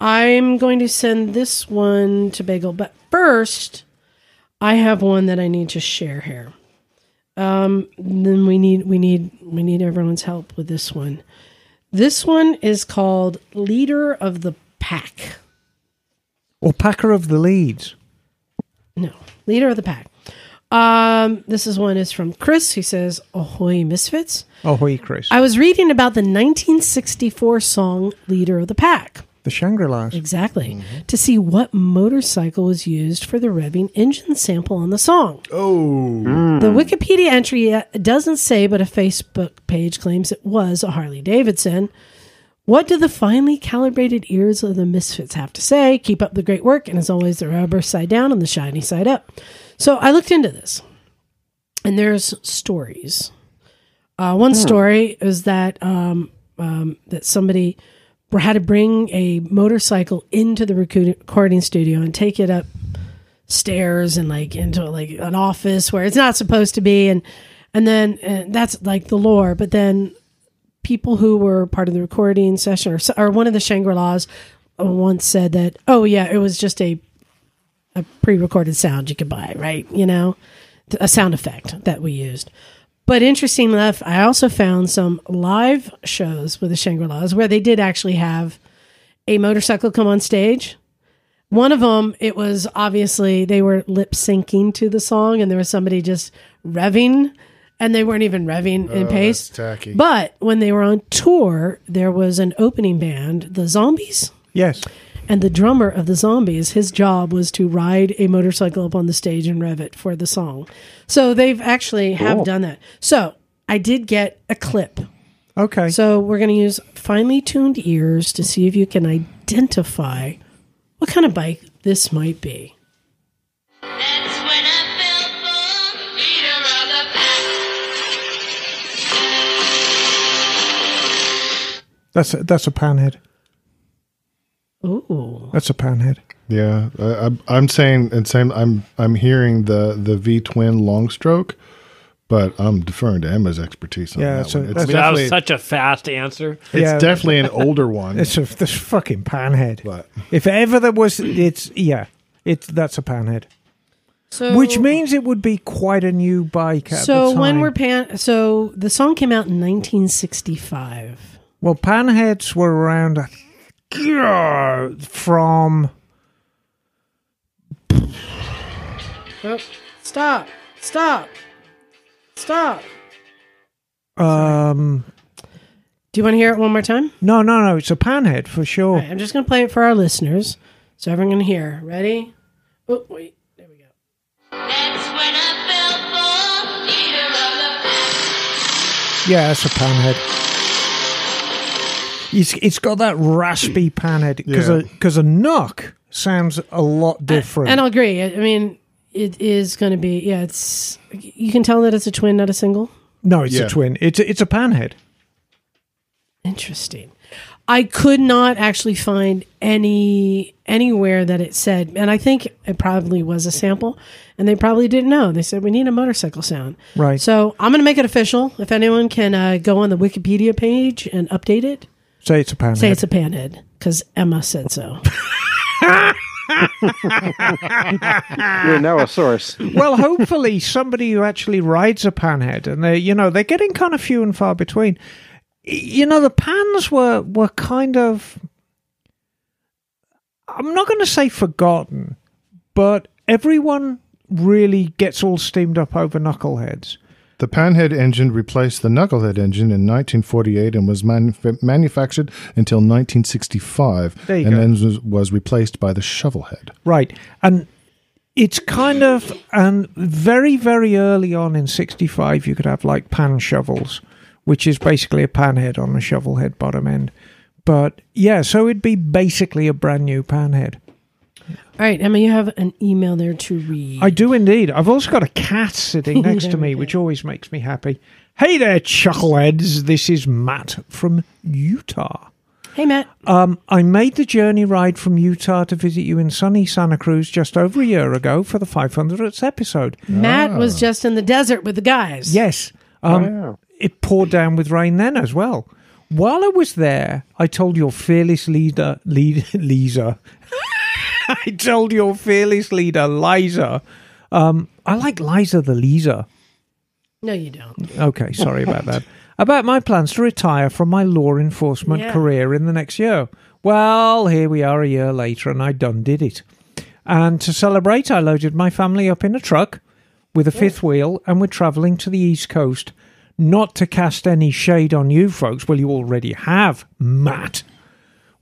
I'm going to send this one to Bagel, but first, I have one that I need to share here. Um, then we need we need we need everyone's help with this one. This one is called "Leader of the Pack." or Packer of the Leeds. No, leader of the pack. Um, this is one is from Chris. He says, "Ahoy, misfits." Hey, Chris. I was reading about the 1964 song "Leader of the Pack." The Shangri-Las. Exactly. To see what motorcycle was used for the revving engine sample on the song. oh, The Wikipedia entry uh, doesn't say, but a Facebook page claims it was a Harley Davidson. What do the finely calibrated ears of the misfits have to say? Keep up the great work, and as always, the rubber side down and the shiny side up. So I looked into this, and there's stories. Uh, one story is that um, um, that somebody had to bring a motorcycle into the recording studio and take it up stairs and like into like an office where it's not supposed to be. And and then and that's like the lore. But then people who were part of the recording session or, or one of the shangri-las uh, once said that oh yeah it was just a a pre-recorded sound you could buy right? You know? A sound effect that we used but interesting enough i also found some live shows with the shangri-las where they did actually have a motorcycle come on stage one of them, it was obviously they were lip syncing to the song, and there was somebody just revving, and they weren't even revving in oh, pace. that's tacky. But when they were on tour, there was an opening band, the Zombies, Yes. And the drummer of the Zombies, his job was to ride a motorcycle up on the stage and rev it for the song. So they've actually have done that. So I did get a clip. Okay. So we're going to use finely tuned ears to see if you can identify what kind of bike this might be. That's when I fell for leader of the pack. that's a, that's a panhead. Ooh. That's a panhead. yeah. I, I'm- I'm saying and same. I'm I'm hearing the the V twin long stroke, but I'm deferring to Emma's expertise on Yeah, that so one. It's that's- I mean, that was such a fast answer. it's Yeah. definitely an older one. It's a this fucking panhead. but If ever there was, it's yeah, it's that's a panhead. So Which means it would be quite a new bike at so the time. when we're pan so the song came out in 1965. well, panheads were around. I grr, from Oh, stop! Stop! Stop! um Do you want to hear it one more time? no no no it's a panhead for sure. All right, I'm just going to play it for our listeners so everyone can hear. Ready? Oh, wait. There we go. That's when I fell for leader of the. Yeah, it's a panhead. It's it's got that raspy panhead because Yeah. a because a knock sounds a lot different. And I'll agree. I I mean, it is going to be, yeah, it's, you can tell that it's a twin, not a single. no, it's Yeah. a twin. It's a, it's a panhead. Interesting. I could not actually find any anywhere that it said, and I think it probably was a sample, and they probably didn't know. They said we need a motorcycle sound, Right. So I'm going to make it official. If anyone can uh, go on the Wikipedia page and update it, Say it's a panhead. say it's a panhead because Emma said so. You're now a source. well, hopefully somebody who actually rides a panhead, and they, you know, they're getting kind of few and far between. You know, the pans were were kind of. I'm not going to say forgotten, but everyone really gets all steamed up over knuckleheads. The Panhead engine replaced the Knucklehead engine in 1948 and was manuf- manufactured until 1965, and go. then was, was replaced by the Shovelhead. Right. And it's kind of and very, very early on in sixty five you could have like pan shovels, which is basically a pan head on a shovel head bottom end. But yeah, so it'd be basically a brand new pan head. All right, Emma, you have an email there to read. I do indeed. I've also got a cat sitting next to me, which always makes me happy. Hey there, chuckleheads. This is Matt from Utah. hey, Matt. Um, I made the journey ride from Utah to visit you in sunny Santa Cruz just over a year ago for the 500th episode. Matt was just in the desert with the guys. Yes. Um, Wow. It poured down with rain then as well. While I was there, I told your fearless leader, lead, Lisa, I told your fearless leader, Liza, um, I like Liza the Lisa. No, you don't. Okay, sorry about that. About my plans to retire from my law enforcement Yeah. career in the next year. Well, here we are a year later, and I done did it. And to celebrate, I loaded my family up in a truck with a fifth wheel, and we're travelling to the East Coast. Not to cast any shade on you folks, well, you already have, Matt.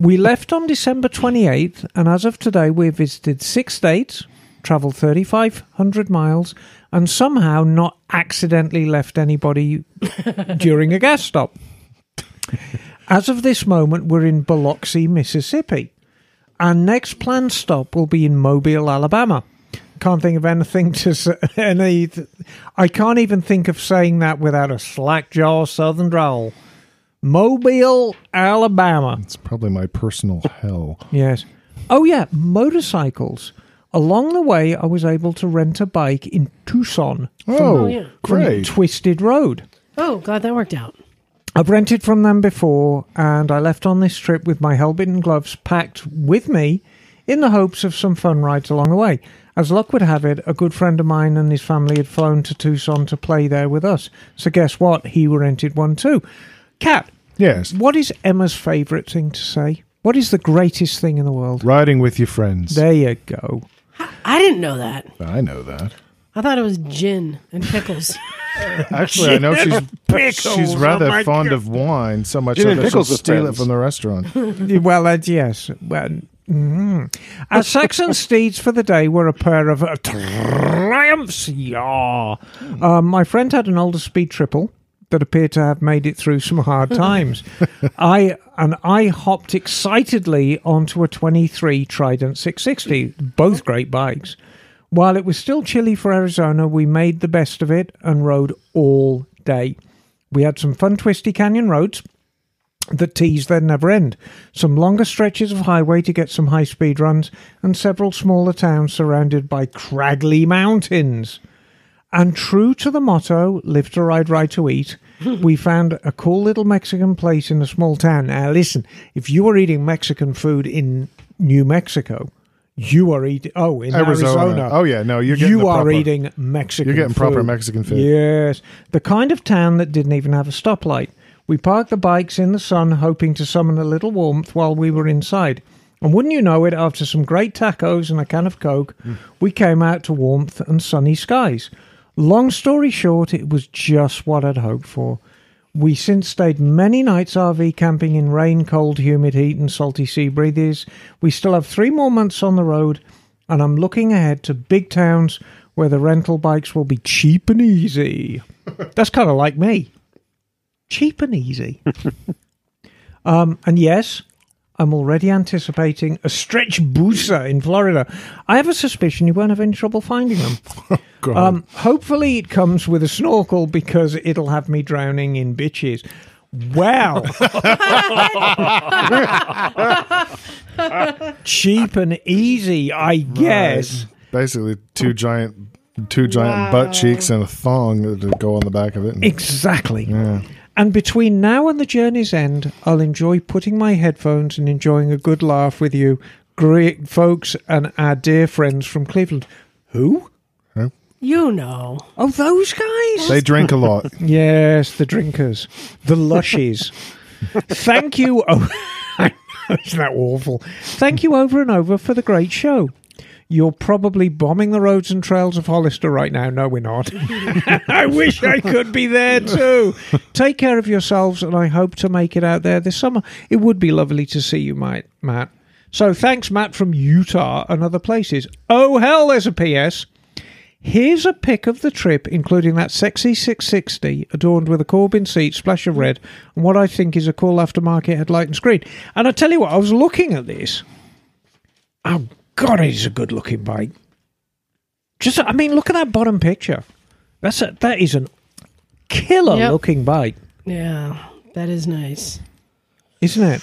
We left on December 28th, and as of today, we've visited six states, travelled 3,500 miles, and somehow not accidentally left anybody during a gas stop. As of this moment, we're in Biloxi, Mississippi. Our next planned stop will be in Mobile, Alabama. Can't think of anything to say. Any, I can't even think of saying that without a slack jaw southern drawl. Mobile, Alabama. It's probably my personal hell. Yes. Oh, yeah, motorcycles. Along the way, I was able to rent a bike in Tucson oh, oh, yeah. from great. Twisted Road. Oh, glad that worked out. I've rented from them before, and I left on this trip with my helmet and gloves packed with me in the hopes of some fun rides along the way. As luck would have it, a good friend of mine and his family had flown to Tucson to play there with us. So guess what? He rented one too. Cat, Yes. what is Emma's favourite thing to say? What is the greatest thing in the world? Riding with your friends. There you go. I didn't know that. I know that. I thought it was gin and pickles. Actually, I know she's Pickles, she's oh rather my fond God. of wine, so much Gin so and that she'll pickles with steal it friends. from the restaurant. well, that's yes. Well, mm. Our Saxon steeds for the day were a pair of uh, triumphs. Yeah. Um, my friend had an older speed triple that appear to have made it through some hard times. I and I hopped excitedly onto a 23 Trident 660, both great bikes. While it was still chilly for Arizona, we made the best of it and rode all day. We had some fun twisty canyon roads that tease their never end, some longer stretches of highway to get some high speed runs, and several smaller towns surrounded by craggly mountains. And true to the motto, live to ride, ride to eat, we found a cool little Mexican place in a small town. Now, listen, if you are eating Mexican food in New Mexico, you are eating, oh, in Arizona. Arizona. Oh, yeah, no, you're getting You are proper- eating Mexican food. You're getting proper. Mexican food. Yes. The kind of town that didn't even have a stoplight. We parked the bikes in the sun, hoping to summon a little warmth while we were inside. And wouldn't you know it, after some great tacos and a can of Coke, hmm. we came out to warmth and sunny skies. Long story short, it was just what I'd hoped for. We since stayed many nights RV camping in rain, cold, humid heat, and salty sea breezes. We still have three more months on the road, and I'm looking ahead to big towns where the rental bikes will be cheap and easy. That's kind of like me. Cheap and easy. um, and yes, I'm already anticipating a stretch booster in Florida. I have a suspicion you won't have any trouble finding them. God. Um, hopefully, it comes with a snorkel because it'll have me drowning in bitches. Wow. Cheap and easy, I guess. Basically, two giant, two giant butt cheeks and a thong that go on the back of it. Exactly. yeah. And between now and the journey's end, I'll enjoy putting my headphones and enjoying a good laugh with you, great folks, and our dear friends from Cleveland. Who? You know. Oh, those guys? They drink a lot. Yes, the drinkers, the lushies. Thank you. Oh, I know, isn't that awful? Thank you over and over for the great show. You're probably bombing the roads and trails of Hollister right now. No, we're not. I wish I could be there too. Take care of yourselves, and I hope to make it out there this summer. It would be lovely to see you, Matt. So thanks, Matt, from Utah and other places. Oh, hell, there's a PS. Here's a pic of the trip, including that sexy 660 adorned with a Corbin seat, splash of red, and what I think is a cool aftermarket headlight and screen. And I tell you what, I was looking at this. Oh God, it is a good looking bike. Just, I mean, look at that bottom picture. That's a, that is an killer Yep. looking bike, Yeah, that is nice. isn't it?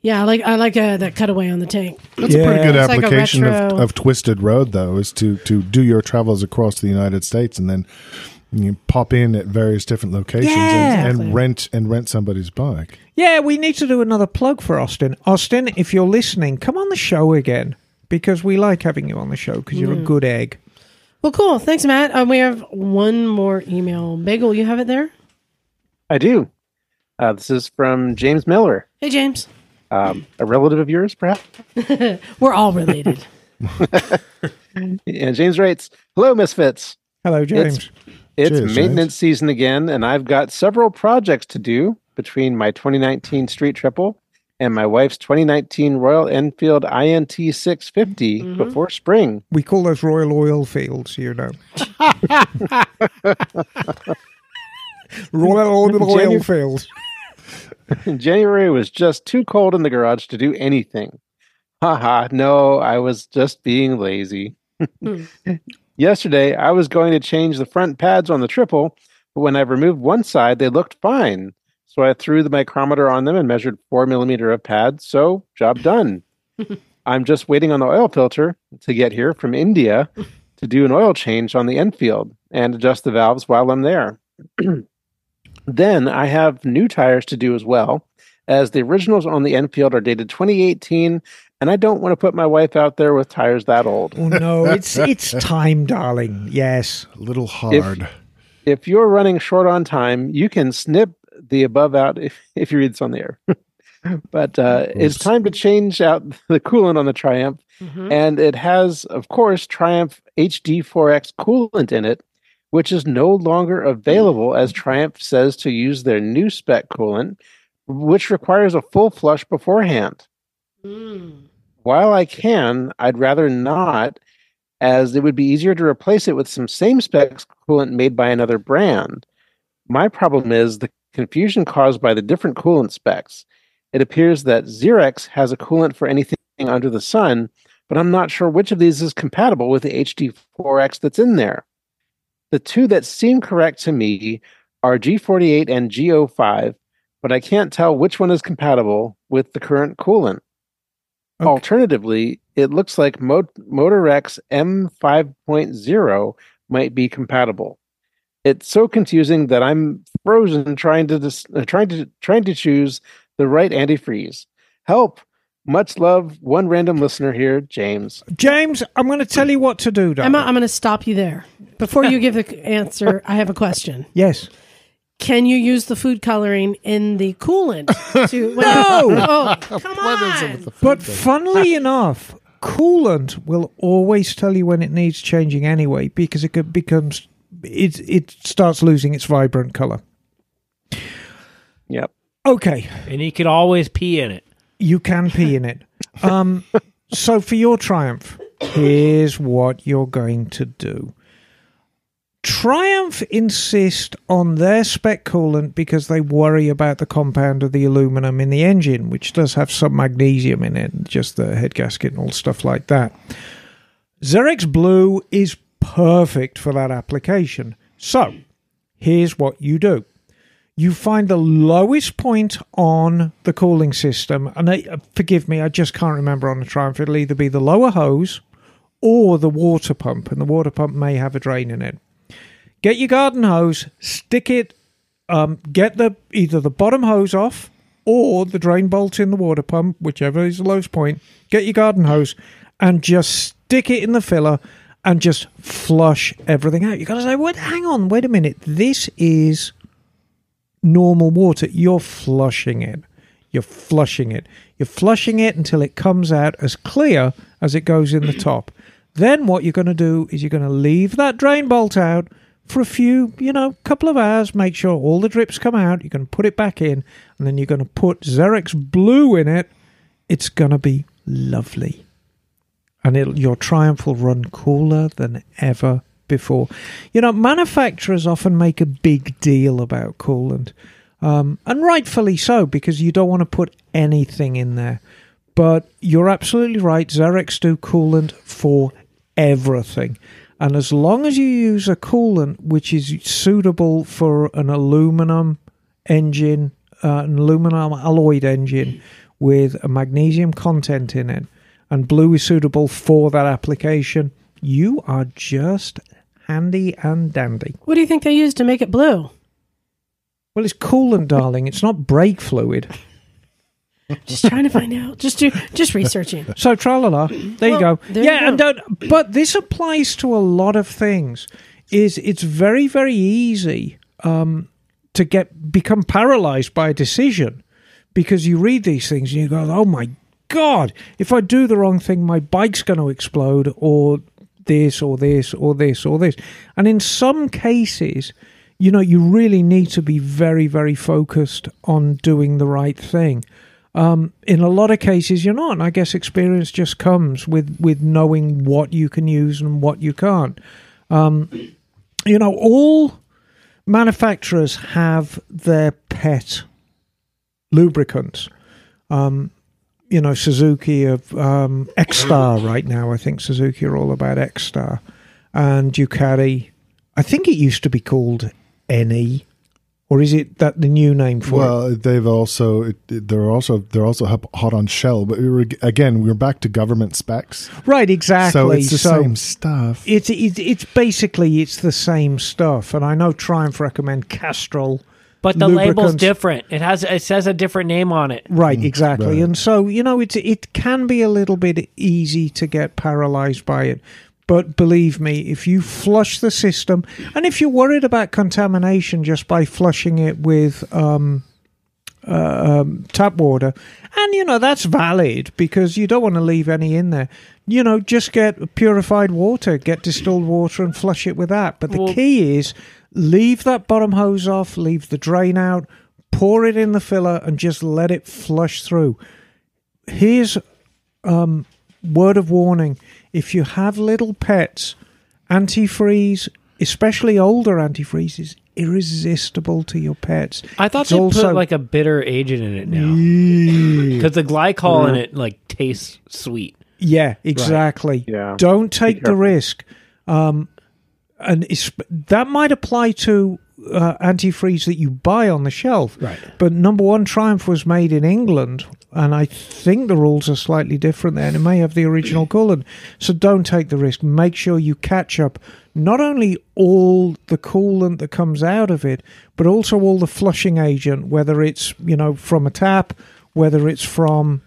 Yeah, I like I like uh, that cutaway on the tank. That's a pretty good It's like a application of, retro- of Twisted Road, though, is to, to do your travels across the United States and then you pop in at various different locations Yeah. and, Exactly. and rent and rent somebody's bike. Yeah, we need to do another plug for Austin. Austin, if you're listening, come on the show again because we like having you on the show because you're a good egg. Well, cool. Thanks, Matt. Um, we have one more email. Bagel, you have it there? I do. Uh, this is from James Miller, Hey, James. um, a relative of yours, perhaps. We're all related. And James writes, "Hello, Misfits. Hello, James. It's Cheers, maintenance season again, and I've got several projects to do between my 2019 Street Triple and my wife's 2019 Royal Enfield INT 650 mm-hmm. before spring. We call those Royal Oil Fields, you know. Royal Oil Genu- Fields. January was just too cold in the garage to do anything. Haha, no, I was just being lazy. Hmm. Yesterday, I was going to change the front pads on the triple, but when I removed one side, they looked fine. So I threw the micrometer on them and measured four millimeter of pad. So, job done. I'm just waiting on the oil filter to get here from India to do an oil change on the Enfield and adjust the valves while I'm there. then I have new tires to do as well, as the originals on the Enfield are dated 2018, and I don't want to put my wife out there with tires that old. Oh no, it's it's time, darling. Yes. A little hard. If you're running short on time, you can snip the above out if, if you read this on the air. but uh, it's time to change out the coolant on the Triumph, Mhm. and it has, of course, Triumph HD4X coolant in it, which is no longer available as Triumph says to use their new spec coolant, which requires a full flush beforehand. Mm. While I can, I'd rather not, as it would be easier to replace it with some same specs coolant made by another brand. My problem is the confusion caused by the different coolant specs. It appears that Zerex has a coolant for anything under the sun, but I'm not sure which of these is compatible with the HD4X that's in there. The two that seem correct to me are G48 and G05, but I can't tell which one is compatible with the current coolant. Okay. Alternatively, it looks like Mo- Motorex M5.0 might be compatible. It's so confusing that I'm frozen trying to dis- uh, trying to trying to choose the right antifreeze. Help! Much love. One random listener here, James. James, I'm going to tell you what to do, darling. Emma, I'm going to stop you there. Before you give the answer, I have a question. yes. can you use the food coloring in the coolant? To, no! Oh, come on. But funnily enough, coolant will always tell you when it needs changing anyway because it becomes it it starts losing its vibrant color. Yep. Okay, And you could always pee in it. you can pee in it. Um, so for your triumph, here's what you're going to do. Triumph insist on their spec coolant because they worry about the compound of the aluminum in the engine, which does have some magnesium in it, just the head gasket and all stuff like that. Zerex Blue is perfect for that application. So, here's what you do you find the lowest point on the cooling system, and I, uh, forgive me, I just can't remember on the Triumph. It'll either be the lower hose or the water pump, and the water pump may have a drain in it. Get your garden hose, stick it, um, get the either the bottom hose off or the drain bolt in the water pump, whichever is the lowest point. Get your garden hose and just stick it in the filler and just flush everything out. You've got to say, "Wait, hang on, wait a minute. This is normal water. You're flushing it. You're flushing it. You're flushing it until it comes out as clear as it goes in the top. Then what you're going to do is you're going to leave that drain bolt out for a few, you know, couple of hours. Make sure all the drips come out. You're going to put it back in, and then you're going to put Zerex Blue in it. It's going to be lovely, and your Triumph will run cooler than ever before. You know, manufacturers often make a big deal about coolant, um, and rightfully so, because you don't want to put anything in there. But you're absolutely right. Zerex do coolant for everything. And as long as you use a coolant which is suitable for an aluminum engine, uh, an aluminum alloyed engine with a magnesium content in it, and blue is suitable for that application, you are just handy and dandy. What do you think they used to make it blue? Well, it's coolant, darling. It's not brake fluid. Just trying to find out. Just do, just researching. So tralala, there you go. there you yeah, go. and don't. But this applies to a lot of things. Is it's very very easy um, to get become paralyzed by a decision because you read these things and you go, oh my god, if I do the wrong thing, my bike's going to explode, or this, or this, or this, or this. And in some cases, you know, you really need to be very very focused on doing the right thing. Um, in a lot of cases you're not and i guess experience just comes with with knowing what you can use and what you can't. Um, you know all manufacturers have their pet lubricants. Um, you know suzuki of um, ECSTAR right now i think suzuki are all about ECSTAR and ducati i think it used to be called ne or is it that the new name for it? Well, they've also it, it- they're also they're also hot on Shell, but we were again we're back to government specs, Right, exactly. so it's the same stuff. It's, it's it's basically it's the same stuff, and I know Triumph recommend Castrol. But the label's different. It has it says a different name on it. Right, exactly, right. and so you know it it can be a little bit easy to get paralyzed by it. But believe me, if you flush the system, and if you're worried about contamination just by flushing it with um, uh, um, tap water, and you know that's valid because you don't want to leave any in there. You know, just get purified water, get distilled water, and flush it with that. But the Well- key is leave that bottom hose off, leave the drain out, pour it in the filler, and just let it flush through. Here's um, word of warning: if you have little pets, antifreeze, especially older antifreeze, is irresistible to your pets. I thought It's they also- put like a bitter agent in it now because the glycol in it like tastes sweet. Yeah, exactly. Yeah. Don't take the risk. Um, and it's, that might apply to uh, antifreeze that you buy on the shelf. Right. But number one, Triumph was made in England, and I think the rules are slightly different there, and it may have the original coolant. So don't take the risk. Make sure you catch up not only all the coolant that comes out of it, but also all the flushing agent, whether it's you know from a tap, whether it's from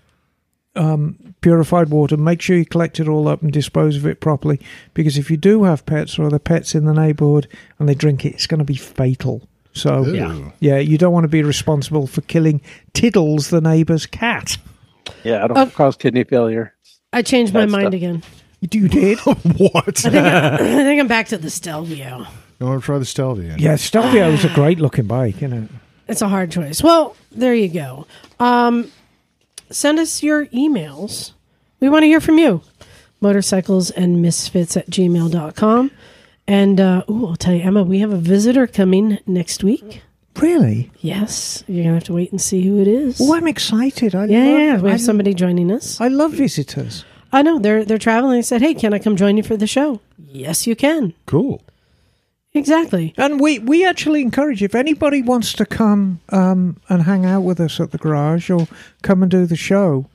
purified water. Make sure you collect it all up and dispose of it properly. Because if you do have pets or other pets in the neighbourhood and they drink it, it's going to be fatal. So Ooh. yeah, you don't want to be responsible for killing Tiddles, the neighbor's cat. Yeah, I don't Oh. cause kidney failure. I changed my mind stuff. again. You did? what? I think I'm back to the Stelvio. You want to try the Stelvio? yeah, Stelvio was a great looking bike, isn't it? It's a hard choice. Well, there you go. Um, send us your emails. We want to hear from you. Motorcycles and misfits at gmail.com. And, uh, ooh, I'll tell you, Emma, we have a visitor coming next week. Really? Yes. You're going to have to wait and see who it is. Oh, I'm excited. I yeah, love, yeah, yeah. We I, have somebody joining us. I love visitors. I know. They're, they're traveling. They said, hey, can I come join you for the show? Yes, you can. Cool. Exactly. And we, we actually encourage if anybody wants to come um, and hang out with us at the garage or come and do the show,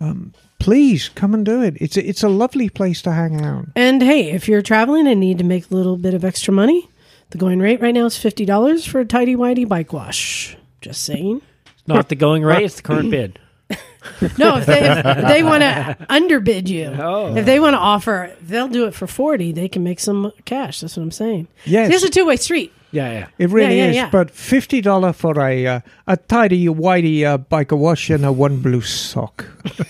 um, please come and do it. It's a, it's a lovely place to hang out. And hey, if you're traveling and need to make a little bit of extra money, the going rate right now is fifty dollars for a tidy whitey bike wash. Just saying. It's Not the going rate; it's the current bid. No, if they if they want to underbid you, Oh. if they want to offer, they'll do it for forty. They can make some cash. That's what I'm saying. Yes. it's a two way street. Yeah, yeah. It really Yeah, yeah, is. yeah. But fifty dollar for a uh, a tidy whitey uh, biker wash and a one blue sock.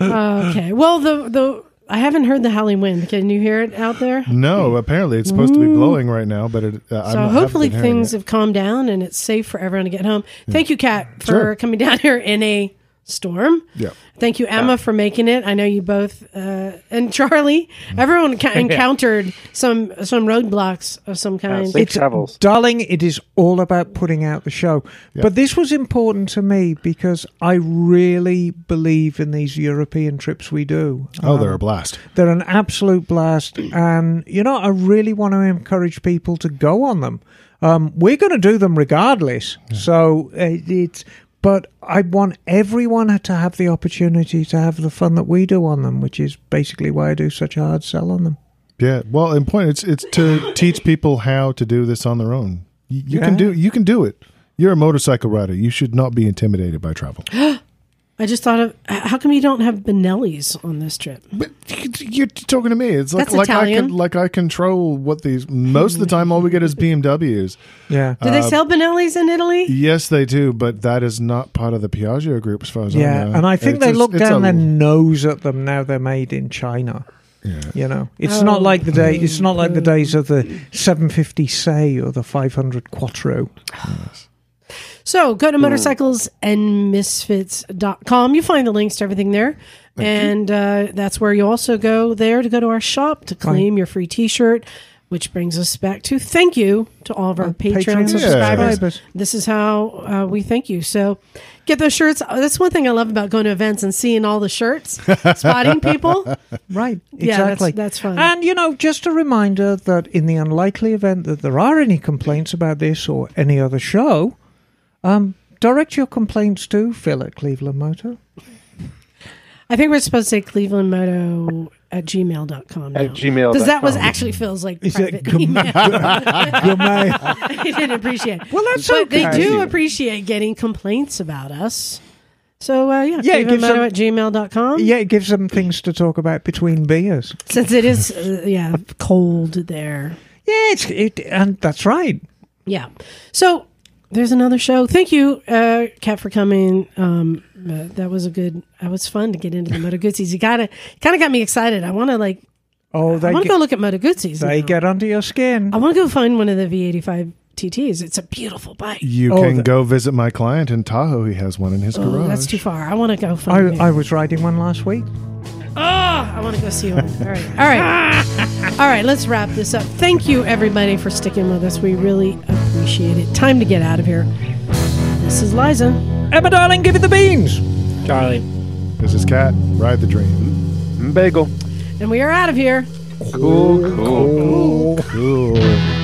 Okay. Well, the the I haven't heard the howling wind. Can you hear it out there? No, apparently it's supposed to be blowing right now, but it, uh, So hopefully things it. have calmed down and it's safe for everyone to get home. Thank you, Cat, for Sure. coming down here in a storm. Yeah. Thank you, Emma, for making it. I know you both uh, and Charley. Mm. Everyone ca- encountered some some roadblocks of some kind. safe travels. Darling, it is all about putting out the show. But this was important to me because I really believe in these European trips we do. Oh, Um, they're a blast. They're an absolute blast. And, you know, I really want to encourage people to go on them. Um, we're going to do them regardless. So uh, it's. But I want everyone to have the opportunity to have the fun that we do on them, which is basically why I do such a hard sell on them. Yeah. Well, in point, it's it's to teach people how to do this on their own. You, you can Yeah. do you can do it. You're a motorcycle rider. You should not be intimidated by travel. I just thought of how come you don't have Benelli's on this trip? But you're talking to me. It's like That's like I Italian. can like I control what these. Most of the time, all we get is BMWs. Yeah. Do they uh, sell Benelli's in Italy? Yes, they do, but that is not part of the Piaggio group, as far as Yeah, I know. and I think It's they just- look it's down a- their nose at them now. They're made in China. Yeah. You know, it's Oh. not like the day. It's not like the days of the 750 Sei or the 500 Quattro. So go to motorcyclesandmisfits.com. You find the links to everything there. and uh, that's where you also go there to go to our shop to claim your free t shirt. Which brings us back to thank you to all of our, Our Patreon, Patreon subscribers. subscribers. This is how uh, we thank you. So get those shirts. That's one thing I love about going to events and seeing all the shirts, spotting people. Right, Yeah, that's- exactly. that's fun. And you know, just a reminder that in the unlikely event that there are any complaints about this or any other show, um, direct your complaints to Phil at Cleveland Motor. I think we're supposed to say Cleveland Moto at gmail.com. At gmail Because that was actually Phil's like Is private gum- email. Gourmet. he didn't appreciate it. Well, that's but they do appreciate getting complaints about us. So, uh, yeah, Yeah, it gives Moto them- at gmail.com. yeah, it gives them things to talk about between beers. Since it is, uh, yeah, cold there. Yeah, it's it, and that's right. Yeah. So, there's another show. Thank you, uh, Cat, for coming. Um, uh, that was a good, that was fun to get into the Moto Guzzi's. You gotta, kind of got me excited. I want to, like, Oh, I want to go look at Moto Guzzi's. they now. get under your skin. I want to go find one of the V85 TTs. It's a beautiful bike. You Oh, can the- go visit my client in Tahoe. He has one in his Oh, garage. that's too far. I want to go find. I, I was riding one last week. Oh, I want to go see one. All right. All right. All right. Let's wrap this up. Thank you, everybody, for sticking with us. We really appreciate it. Time to get out of here. This is Liza. Emma, darling, give it the beans. Charley. This is Cat. Ride the dream. Bagel. And we are out of here. Cool, cool. Cool.